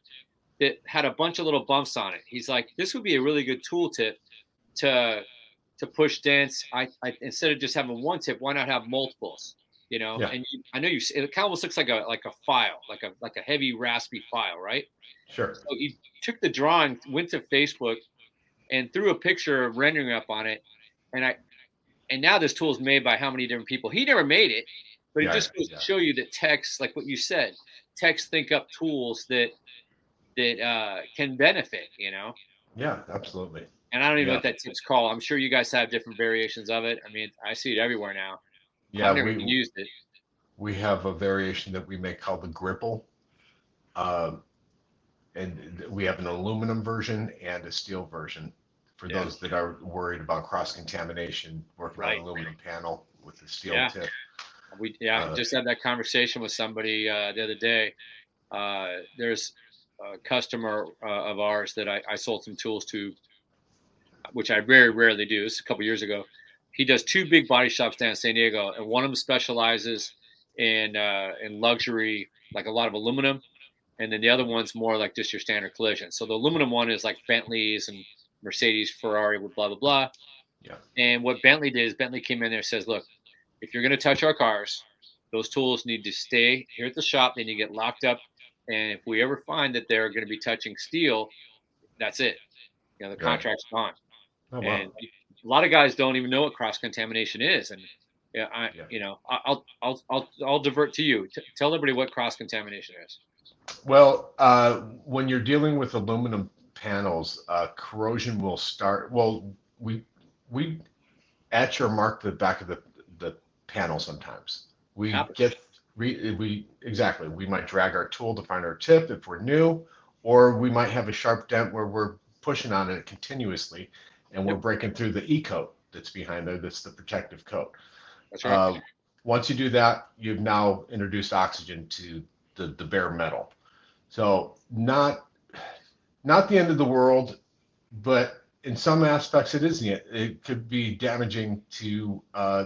that had a bunch of little bumps on it. He's like, this would be a really good tooltip to to push dents. I, I instead of just having one tip, why not have multiples? you know, yeah. and you, I know you. It kind of almost looks like a like a file, like a like a heavy raspy file, right? Sure. So he took the drawing, went to Facebook, and threw a picture of rendering up on it, and I, and now this tool is made by how many different people? He never made it, but yeah, it just goes yeah. to show you that techs, like what you said, techs think up tools that that uh, can benefit. You know. Yeah, absolutely. And I don't even yeah. know what that tip's called. I'm sure you guys have different variations of it. I mean, I see it everywhere now. Yeah, I've never we used it. We have a variation that we make called the Gripple. Um, and we have an aluminum version and a steel version for yeah. those that are worried about cross contamination working right. on aluminum panel with the steel yeah. tip. We yeah, uh, just had that conversation with somebody uh, the other day. Uh, there's a customer uh, of ours that I, I, sold some tools to, which I very rarely do. This is a couple years ago. He does two big body shops down in San Diego, and one of them specializes in uh, in luxury, like a lot of aluminum, and then the other one's more like just your standard collision. So the aluminum one is like Bentleys and Mercedes, Ferrari, with blah blah blah. Yeah. And what Bentley did is Bentley came in there and says, look, if you're going to touch our cars, those tools need to stay here at the shop. They need to get locked up. And if we ever find that they're going to be touching steel, that's it. You know, the contract's gone. Oh, wow. And a lot of guys don't even know what cross contamination is. And yeah, I, yeah. you know, I'll, I'll, I'll, I'll divert to you. T- tell everybody what cross contamination is. Well, uh, when you're dealing with aluminum panels, uh, corrosion will start. Well, we we etch or mark the back of the the panel sometimes. We get we, we exactly. We might drag our tool to find our tip if we're new, or we might have a sharp dent where we're pushing on it continuously, and we're breaking through the e coat that's behind there. That's the protective coat. That's right. Uh, once you do that, you've now introduced oxygen to the, the bare metal. So not not the end of the world, but in some aspects it is. It could be damaging to uh,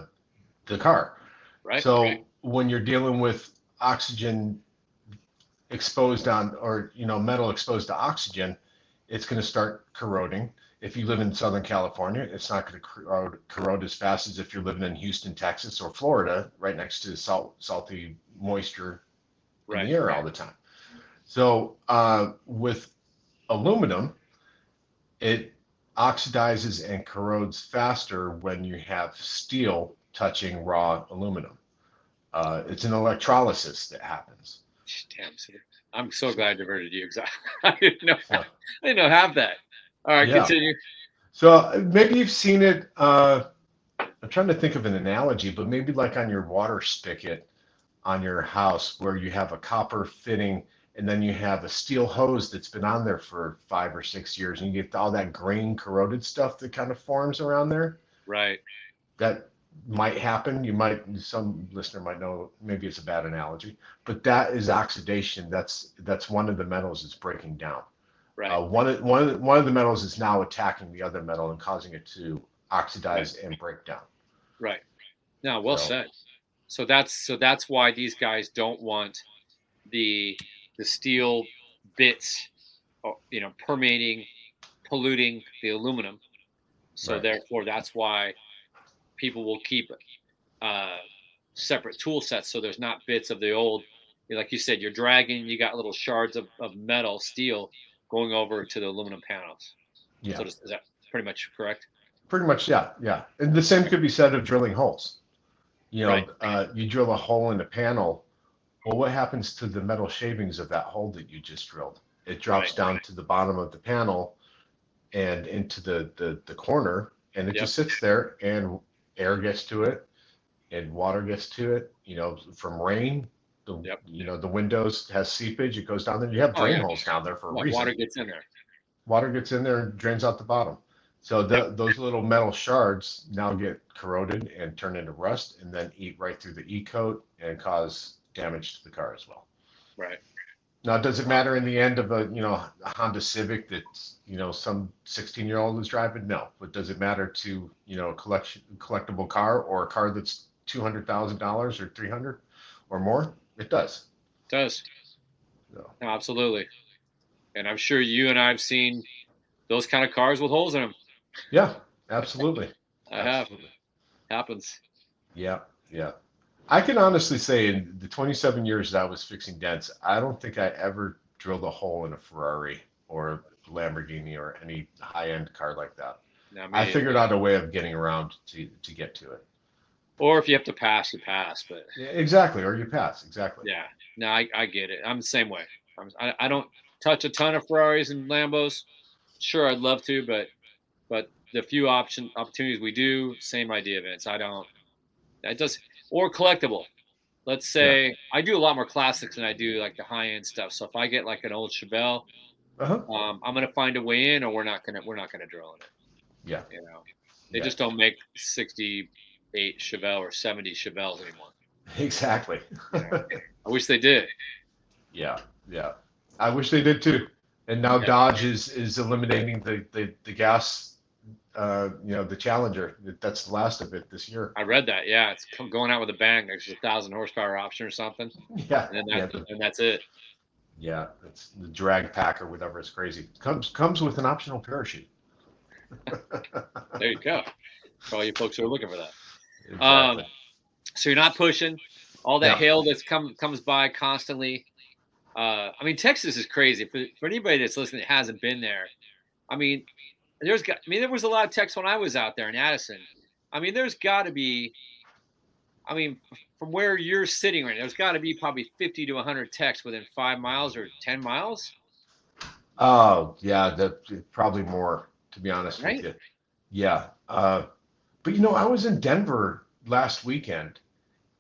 the car. Right. So right. when you're dealing with oxygen exposed on, or you know, metal exposed to oxygen, it's going to start corroding. If you live in Southern California, it's not going to corrode, corrode as fast as if you're living in Houston, Texas, or Florida, right next to salt, salty moisture right. in the air all the time. So uh, with aluminum, it oxidizes and corrodes faster when you have steel touching raw aluminum. Uh, it's an electrolysis that happens. Damn, I'm so glad I diverted you. because I didn't know. Yeah. I didn't know half that. All right, yeah. continue. So maybe you've seen it. Uh, I'm trying to think of an analogy, but maybe like on your water spigot on your house, where you have a copper fitting and then you have a steel hose that's been on there for five or six years, and you get all that grain corroded stuff that kind of forms around there. Right. That might happen. You might some listener might know maybe it's a bad analogy, but that is oxidation. That's that's one of the metals that's breaking down. Right. Uh, one of one of the, one of the metals is now attacking the other metal and causing it to oxidize right. and break down. Right. Now, well so, said. So that's so that's why these guys don't want the the steel bits, uh, you know, permeating, polluting the aluminum. So right. therefore, that's why people will keep uh, separate tool sets so there's not bits of the old. Like you said, you're dragging. You got little shards of, of metal, steel, going over to the aluminum panels. Yeah. So is that pretty much correct? Pretty much, yeah, yeah. And the same could be said of drilling holes. You know, right. uh, you drill a hole in a panel well, what happens to the metal shavings of that hole that you just drilled? It drops right. down to the bottom of the panel and into the the, the corner, and it yep. just sits there, and air gets to it, and water gets to it. You know, from rain, the yep. you know the windows has seepage. It goes down there. You have drain oh, yeah. holes down there for a reason. Water gets in there. Water gets in there and drains out the bottom. So the, yep. those little metal shards now get corroded and turn into rust, and then eat right through the e coat and cause damage to the car as well. Right. Now, does it matter in the end of a you know a Honda Civic that you know some 16 year old is driving? No, but does it matter to you know a collection collectible car or a car that's two hundred thousand dollars or three hundred or more? It does. It does. No. no. absolutely. And I'm sure you and I've seen those kind of cars with holes in them. Yeah, absolutely. I have. Absolutely. Happens. Yeah, yeah. I can honestly say in the 27 years that I was fixing dents, I don't think I ever drilled a hole in a Ferrari or a Lamborghini or any high-end car like that. No, I figured out a way of getting around to to get to it. Or if you have to pass, you pass. But exactly, or you pass exactly. Yeah, no, I, I get it. I'm the same way. I'm, I, I don't touch a ton of Ferraris and Lambos. Sure, I'd love to, but but the few option opportunities we do, same idea, Vince. I don't. That does or collectible. Let's say yeah. I do a lot more classics than I do like the high end stuff. So if I get like an old Chevelle, uh-huh. um, I'm gonna find a way in, or we're not gonna we're not gonna drill in it. Yeah, you know, they yeah. just don't make 68 Chevelle or 70 Chevelles anymore. Exactly. I wish they did. Yeah, yeah. I wish they did too. And now yeah. Dodge is is eliminating the the, the gas uh, you know, the Challenger. That's the last of it this year. I read that. Yeah, it's going out with a bang. There's a thousand horsepower option or something. Yeah, and, that, yeah. and that's it. Yeah, it's the drag pack or whatever. It's crazy. Comes comes with an optional parachute. there you go. For all you folks who are looking for that. Exactly. Um, so you're not pushing all that yeah. hail that's come comes by constantly. Uh, I mean, Texas is crazy. For, for anybody that's listening that hasn't been there, I mean, there's got. I mean, there was a lot of techs when I was out there in Addison. I mean, there's got to be. I mean, from where you're sitting right now, there's got to be probably 50 to 100 techs within five miles or 10 miles. Oh yeah, that probably more to be honest right? with you. Yeah, uh, but you know, I was in Denver last weekend,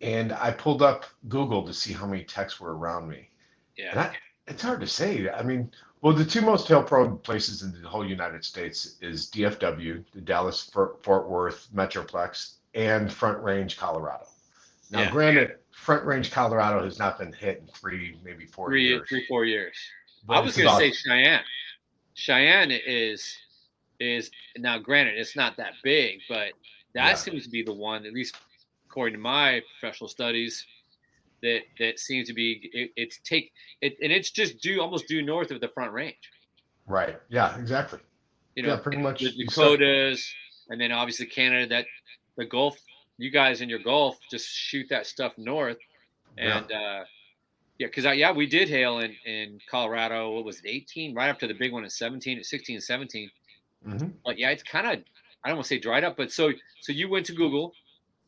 and I pulled up Google to see how many techs were around me. Yeah, I, it's hard to say. I mean, well, the two most hail-prone places in the whole United States is DFW, the Dallas Fort Worth Metroplex, and Front Range, Colorado. Now, yeah. granted, Front Range, Colorado has not been hit in three, maybe four three, years. Three, four years. But I was going to say Cheyenne. Cheyenne is is now granted it's not that big, but that yeah. seems to be the one, at least according to my professional studies, that that seems to be it, it's take it and it's just due almost due north of the front range. Right. Yeah. Exactly. You know, yeah, pretty much the Dakotas, and then obviously Canada. That the Gulf. You guys in your Gulf just shoot that stuff north, and yeah. uh yeah, because yeah, we did hail in in Colorado. What was it, 18? Right after the big one in 17, 16 and 17. Mm-hmm. But yeah, it's kind of I don't want to say dried up, but so so you went to Google,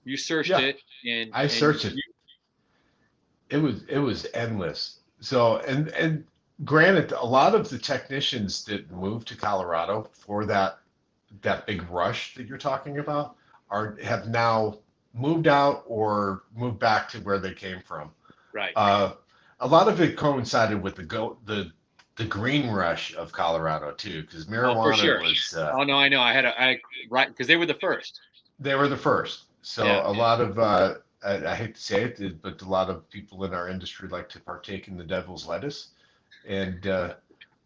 you searched yeah. it, and I searched it it was it was endless. So and and granted, a lot of the technicians that moved to Colorado for that that big rush that you're talking about are have now moved out or moved back to where they came from. Right. Uh, a lot of it coincided with the go the the green rush of Colorado too, because marijuana oh, sure. was. Uh, oh no, I know. I had a I right because they were the first. They were the first. So yeah, a yeah. lot of uh, I, I, hate to say it, but a lot of people in our industry like to partake in the devil's lettuce. And uh,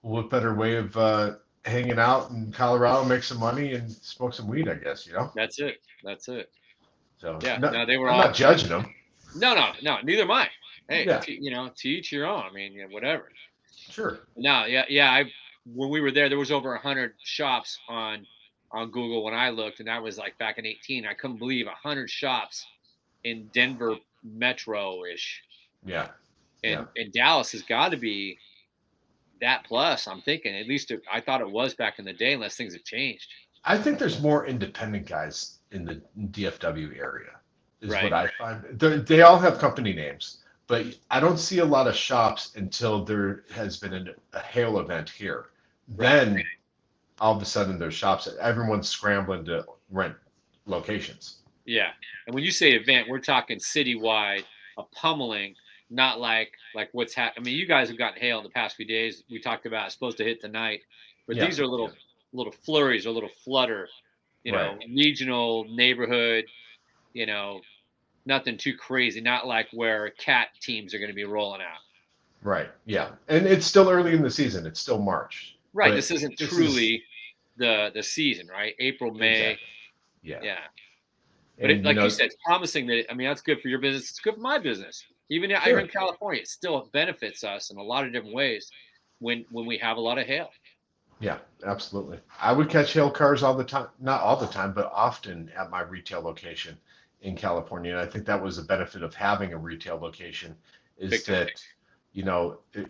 what better way of uh, hanging out in Colorado, make some money, and smoke some weed? I guess you know. That's it. That's it. So yeah, no, they were. I'm all, not judging them. No, no, no. Neither am I. Hey, yeah. to, you know, to each your own. I mean, whatever. Sure. No, yeah, yeah. I when we were there, there was over a hundred shops on on Google when I looked, and that was like back in 18. I couldn't believe a hundred shops in Denver metro ish. Yeah. And yeah. and Dallas has got to be that plus. I'm thinking at least it, I thought it was back in the day, unless things have changed. I think there's more independent guys in the DFW area. Is right. what I find. They're, they all have company names, but I don't see a lot of shops until there has been a, a hail event here. Right. Then all of a sudden there's shops. Everyone's scrambling to rent locations. Yeah. And when you say event, we're talking citywide, a pummeling, not like like what's happening. I mean, you guys have gotten hail in the past few days. We talked about it's supposed to hit tonight, but yeah. these are little little flurries, a little flutter, you know, right. regional neighborhood, you know, nothing too crazy. Not like where cat teams are going to be rolling out. Right. Yeah. And it's still early in the season. It's still March. Right. This isn't this truly is... the the season, right? April, May. Exactly. Yeah. Yeah. But it, like you, know, you, said, it's promising that I mean that's good for your business. It's good for my business. Even sure. here in California, it still benefits us in a lot of different ways when when we have a lot of hail. Yeah, absolutely. I would catch hail cars all the time, not all the time, but often at my retail location. In California, and I think that was a benefit of having a retail location. Is Big that time. you know, it,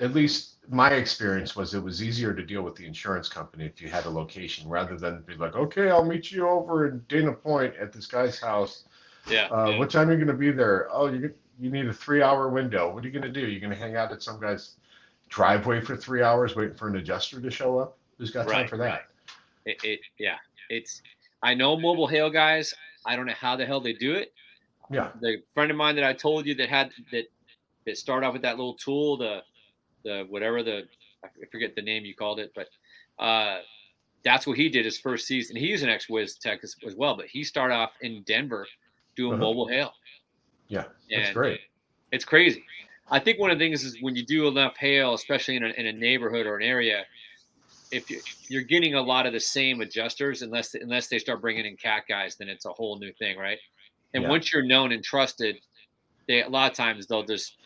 at least my experience was it was easier to deal with the insurance company if you had a location rather than be like, okay, I'll meet you over in Dana Point at this guy's house. Yeah. Uh, yeah. What time are you going to be there? Oh, you you need a three hour window. What are you going to do? You're going to hang out at some guy's driveway for three hours waiting for an adjuster to show up? Who's got time for that? Right. It, it, yeah, it's. I know mobile hail guys. I don't know how the hell they do it. Yeah. The friend of mine that I told you that had that that started off with that little tool, the the whatever the I forget the name you called it, but uh, that's what he did his first season. He's an ex-Wiz Tech as, as, well, but he started off in Denver doing uh-huh. mobile hail. Yeah, that's and great. It's crazy. I think one of the things is when you do enough hail, especially in a, in a neighborhood or an area, if you're getting a lot of the same adjusters, unless unless they start bringing in cat guys, then it's a whole new thing, right? And yeah. once you're known and trusted, they a lot of times they'll just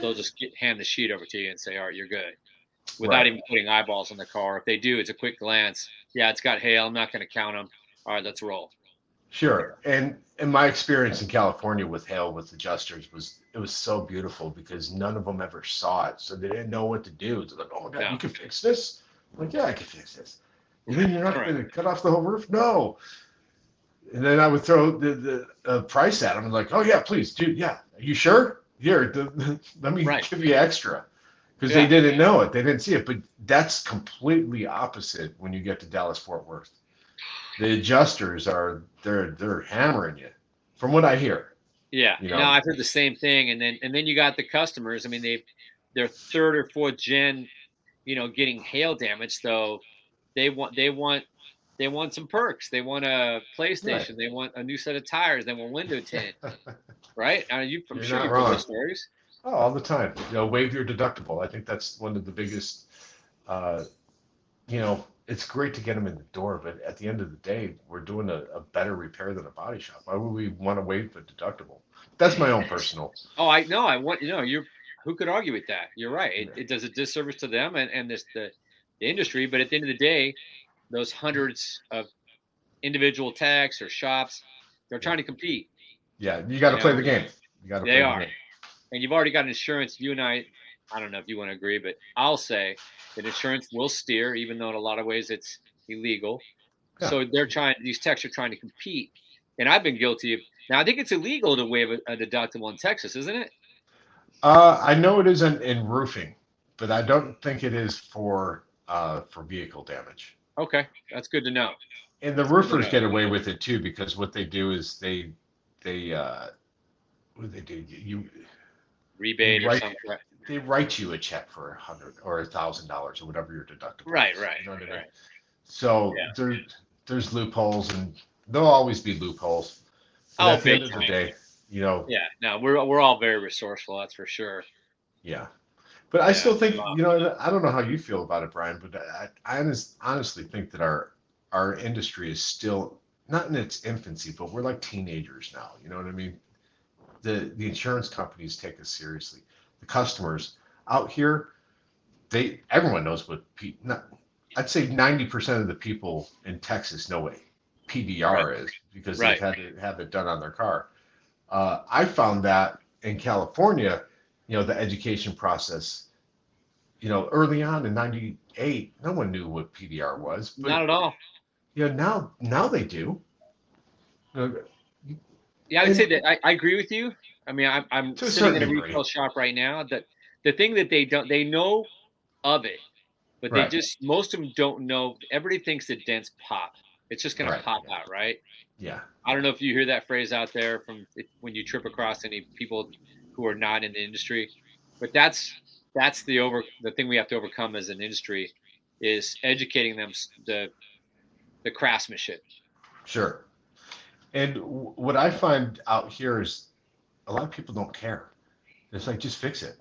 they'll just get, hand the sheet over to you and say, "All right, you're good," without right. even putting eyeballs on the car. If they do, it's a quick glance. Yeah, it's got hail. I'm not going to count them. All right, let's roll. Sure, and in my experience in California with hail with adjusters was it was so beautiful because none of them ever saw it, so they didn't know what to do. It's like, oh my god, you can fix this. I'm like, yeah, I can fix this. And then you're not going to cut off the whole roof? No. And then I would throw the, the uh, price at them. I'm like, oh yeah, please, dude, yeah. Are you sure? Here, the, the, let me right. give you extra because yeah. they didn't know it, they didn't see it. But that's completely opposite when you get to Dallas Fort Worth the adjusters are they're they're hammering you, from what I hear. Yeah, you know? no, I've heard the same thing, and then and then you got the customers. I mean, they they're third or fourth gen, you know, getting hail damage, so they want they want they want some perks. They want a PlayStation. Right. They want a new set of tires. They want window tint. right? Mean, you, You're sure stories. Oh, all the time. You know, waive your deductible. I think that's one of the biggest, uh, you know, it's great to get them in the door, but at the end of the day, we're doing a, a better repair than a body shop. Why would we want to waive the deductible? That's my own personal. Oh, I know. I want you know you. Who could argue with that? You're right. It, it does a disservice to them and and this the, the industry. But at the end of the day, those hundreds of individual techs or shops, they're trying to compete. Yeah, you got to play know? the game. You got to. They are, the and you've already got insurance. You and I, I don't know if you want to agree, but I'll say that insurance will steer, even though in a lot of ways it's illegal. Yeah. So they're trying; these techs are trying to compete, and I've been guilty of. Now I think it's illegal to waive a, a deductible in Texas, isn't it? Uh, I know it isn't in roofing, but I don't think it is for uh, for vehicle damage. Okay, that's good to know. And the roofers get away with it too because what they do is they they uh, what do they do? You rebate or something they write you a check for a hundred or a thousand dollars or whatever your deductible. Right, is, right, you know what I mean? So yeah. there, there's loopholes, and there'll always be loopholes. But oh, at the end of the day, you know. Yeah, no, we're we're all very resourceful. That's for sure. Yeah, but I still think you know. I don't know how you feel about it, Brian, but I, I honest, honestly think that our our industry is still not in its infancy, but we're like teenagers now. You know what I mean? The the insurance companies take us seriously the customers out here, they everyone knows what P, not, I'd say 90% of the people in Texas know what PDR right. is because right. they've had to have it done on their car. Uh, I found that in California, you know, the education process, you know, early on in 98, no one knew what PDR was. But, Not at all. Yeah, now now they do. yeah, I would and, say that I, I agree with you. I mean, I'm, I'm sitting in a retail shop right now. That the thing that they don't, they know of it, but right. they just most of them don't know. Everybody thinks that dents pop. It's just going right. to pop out, right? Yeah. I don't know if you hear that phrase out there from when you trip across any people who are not in the industry, but that's that's the over the thing we have to overcome as an industry is educating them the the craftsmanship. Sure. And what I find out here is a lot of people don't care. It's like just fix it,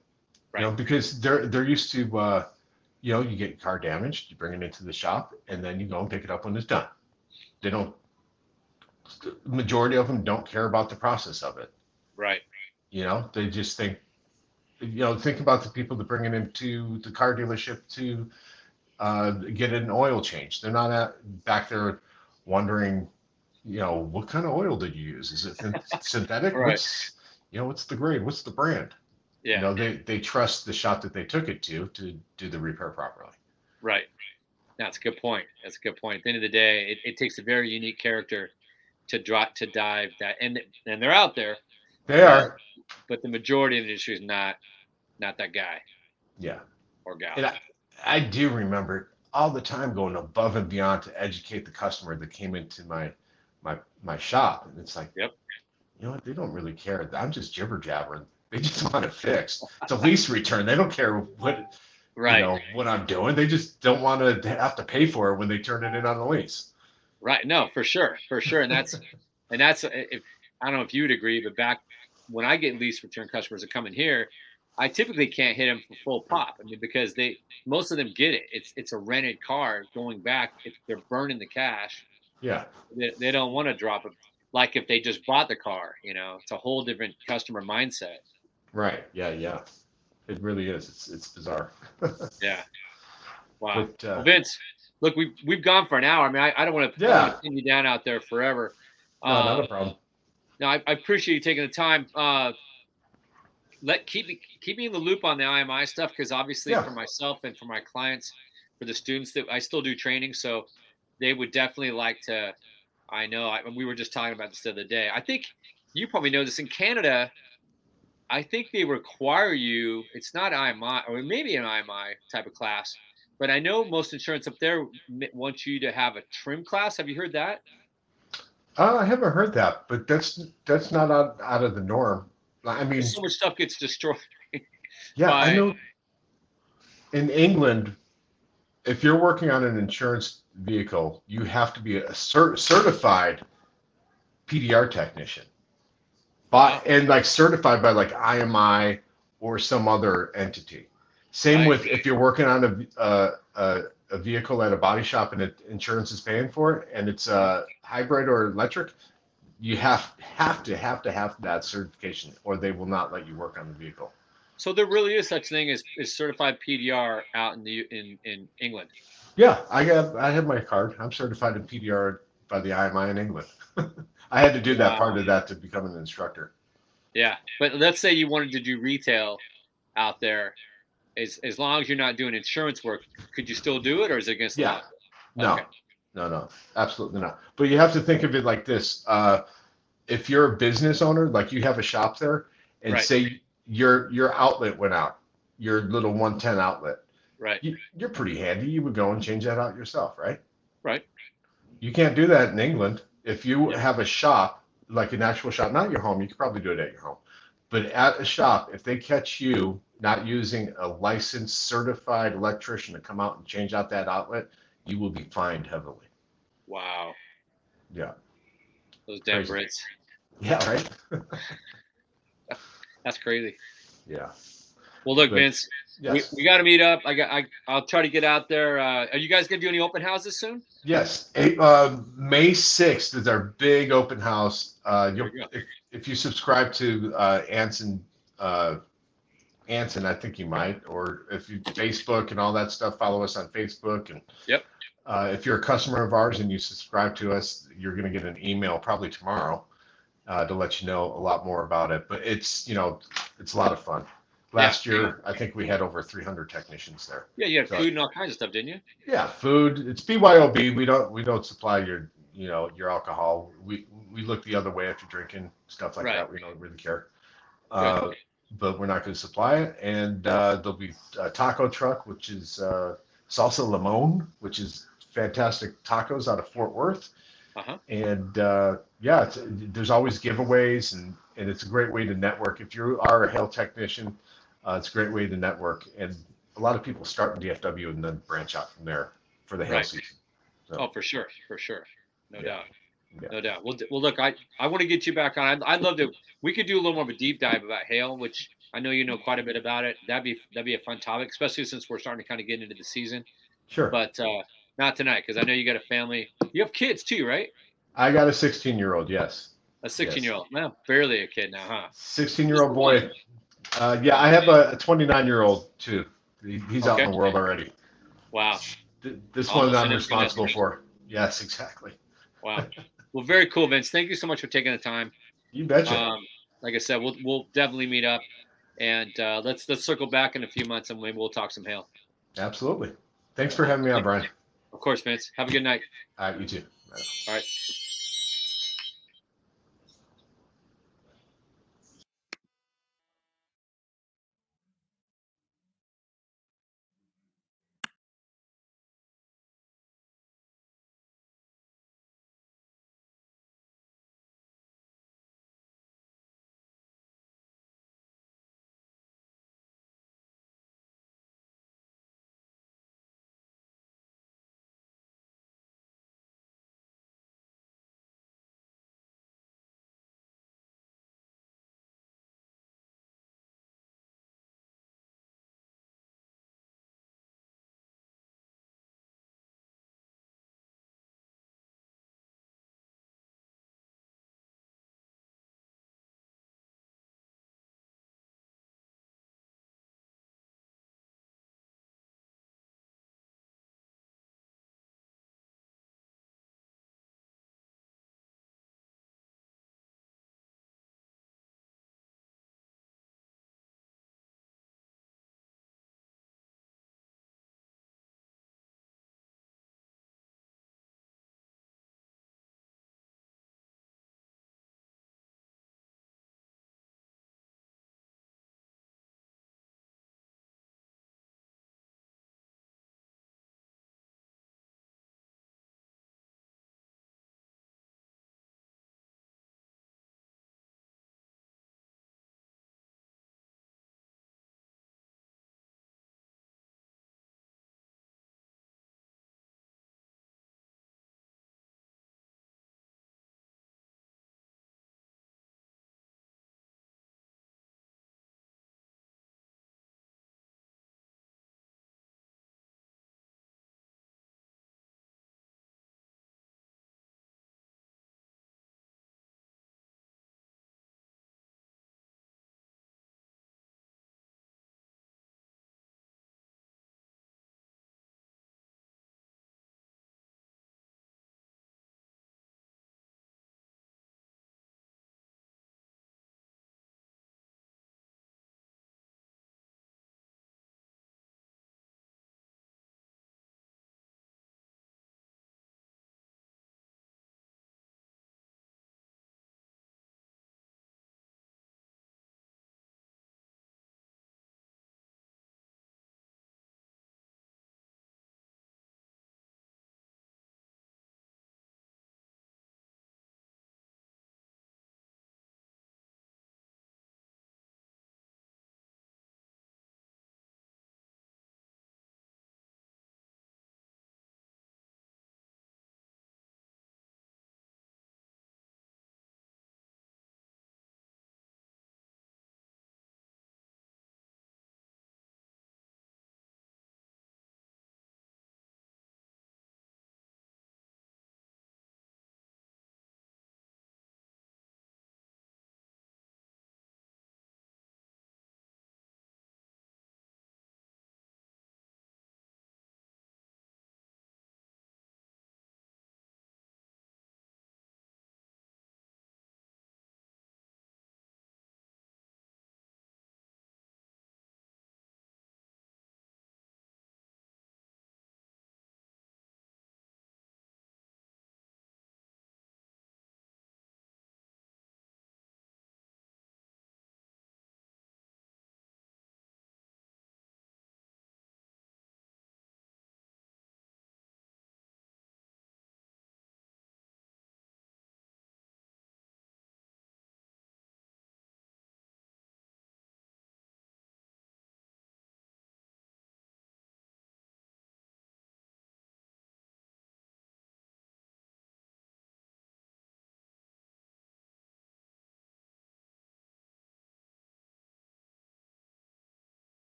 right. you know, because they're they're used to, uh, you know, you get your car damaged, you bring it into the shop, and then you go and pick it up when it's done. They don't. The majority of them don't care about the process of it. Right. You know, they just think, you know, think about the people that bring it into the car dealership to uh, get an oil change. They're not at, back there wondering, you know, what kind of oil did you use? Is it synthetic? right. What's, you know, what's the grade? What's the brand? Yeah. You know, they, they trust the shop that they took it to to do the repair properly. Right. That's a good point. That's a good point. At the end of the day, it, it takes a very unique character to drop to dive that, and and they're out there. They are, but the majority of the industry is not not that guy. Yeah. Or gal. And I, I do remember all the time going above and beyond to educate the customer that came into my my my shop, and it's like, yep. You know what? They don't really care. I'm just jibber jabbering. They just want it fixed. It's a lease return. They don't care what right. you know what I'm doing. They just don't want to have to pay for it when they turn it in on the lease. Right. No, for sure, for sure, and that's and that's if I don't know if you would agree, but back when I get lease return customers that come in here, I typically can't hit them for full pop. I mean, because they most of them get it. It's it's a rented car going back. If they're burning the cash, yeah, they, they don't want to drop it. Like if they just bought the car, you know, it's a whole different customer mindset. Right. Yeah. Yeah. It really is. It's it's bizarre. yeah. Wow. But, uh, well, Vince, look, we've we've gone for an hour. I mean, I, I don't want to yeah. pin you down out there forever. No, uh, not a problem. No, I, I, appreciate you taking the time. Uh, let keep me keep me in the loop on the IMI stuff because obviously yeah. for myself and for my clients, for the students that I still do training, so they would definitely like to. I know. I, we were just talking about this the other day. I think you probably know this in Canada. I think they require you. It's not IMI, or maybe an IMI type of class, but I know most insurance up there wants you to have a trim class. Have you heard that? Uh, I haven't heard that, but that's that's not out, out of the norm. I mean, so much stuff gets destroyed. yeah, by... I know. In England, if you're working on an insurance vehicle, you have to be a cert- certified PDR technician by and like certified by like IMI or some other entity. Same with if you're working on a, uh, a, a vehicle at a body shop and it, insurance is paying for it, and it's a hybrid or electric, you have have to have to have that certification, or they will not let you work on the vehicle. So there really is such thing as, as certified PDR out in the in in England. Yeah, I have I have my card. I'm certified in PDR by the IMI in England. I had to do that wow. part of that to become an instructor. Yeah, but let's say you wanted to do retail out there, as as long as you're not doing insurance work, could you still do it, or is it against yeah. No, okay. no, no, absolutely not. But you have to think of it like this: uh, if you're a business owner, like you have a shop there, and right. say your your outlet went out, your little 110 outlet, right? You, you're pretty handy. You would go and change that out yourself, right? Right. You can't do that in England. If you yeah. have a shop, like an actual shop, not your home, you could probably do it at your home. But at a shop, if they catch you not using a licensed, certified electrician to come out and change out that outlet, you will be fined heavily. Wow. Yeah. Those damn Brits. Yeah, right. That's crazy. Yeah. Well, look, but, Vince, yes. we, we got to meet up. I got. I, I'll try to get out there. Uh, are you guys gonna do any open houses soon? Yes. Eight, uh, May sixth is our big open house. Uh, if, if, you subscribe to uh, Anson, uh, Anson, I think you might, or if you Facebook and all that stuff, follow us on Facebook and. Yep. Uh, if you're a customer of ours and you subscribe to us, you're going to get an email probably tomorrow uh, to let you know a lot more about it. But it's you know it's a lot of fun. Last yeah. year, I think we had over 300 technicians there. Yeah, you had so, food and all kinds of stuff, didn't you? Yeah, food. It's BYOB. We don't we don't supply your you know your alcohol. We we look the other way you're drinking stuff like right. that. We don't really care. Uh, but we're not going to supply it. And uh, there'll be a taco truck, which is uh, Salsa Limon, which is fantastic tacos out of Fort Worth. Uh-huh. And uh, yeah, there's always giveaways, and, and it's a great way to network. If you are a hail technician, uh, it's a great way to network. And a lot of people start in DFW and then branch out from there for the hail right. season. So, oh, for sure, for sure, no yeah. doubt. Yeah. No doubt. Well, well, look, I, I want to get you back on. I'd, I'd love to. We could do a little more of a deep dive about hail, which I know you know quite a bit about it. That'd be that'd be a fun topic, especially since we're starting to kind of get into the season. Sure. But uh, not tonight because I know you got a family. You have kids too, right? I got a 16 year old. Yes. A 16 year old. Well, barely a kid now, huh? 16 year old boy. Uh, yeah, I have a 29 year old too. He's okay. out in the world already. Wow. This Almost one I'm responsible for. Yes, exactly. Wow. Well, very cool, Vince. Thank you so much for taking the time. You betcha. Um, like I said, we'll we'll definitely meet up, and uh, let's let's circle back in a few months and maybe we'll talk some hail. Absolutely. Thanks for having me on, Brian. Of course, Vince. Have a good night. All right, you too. All right.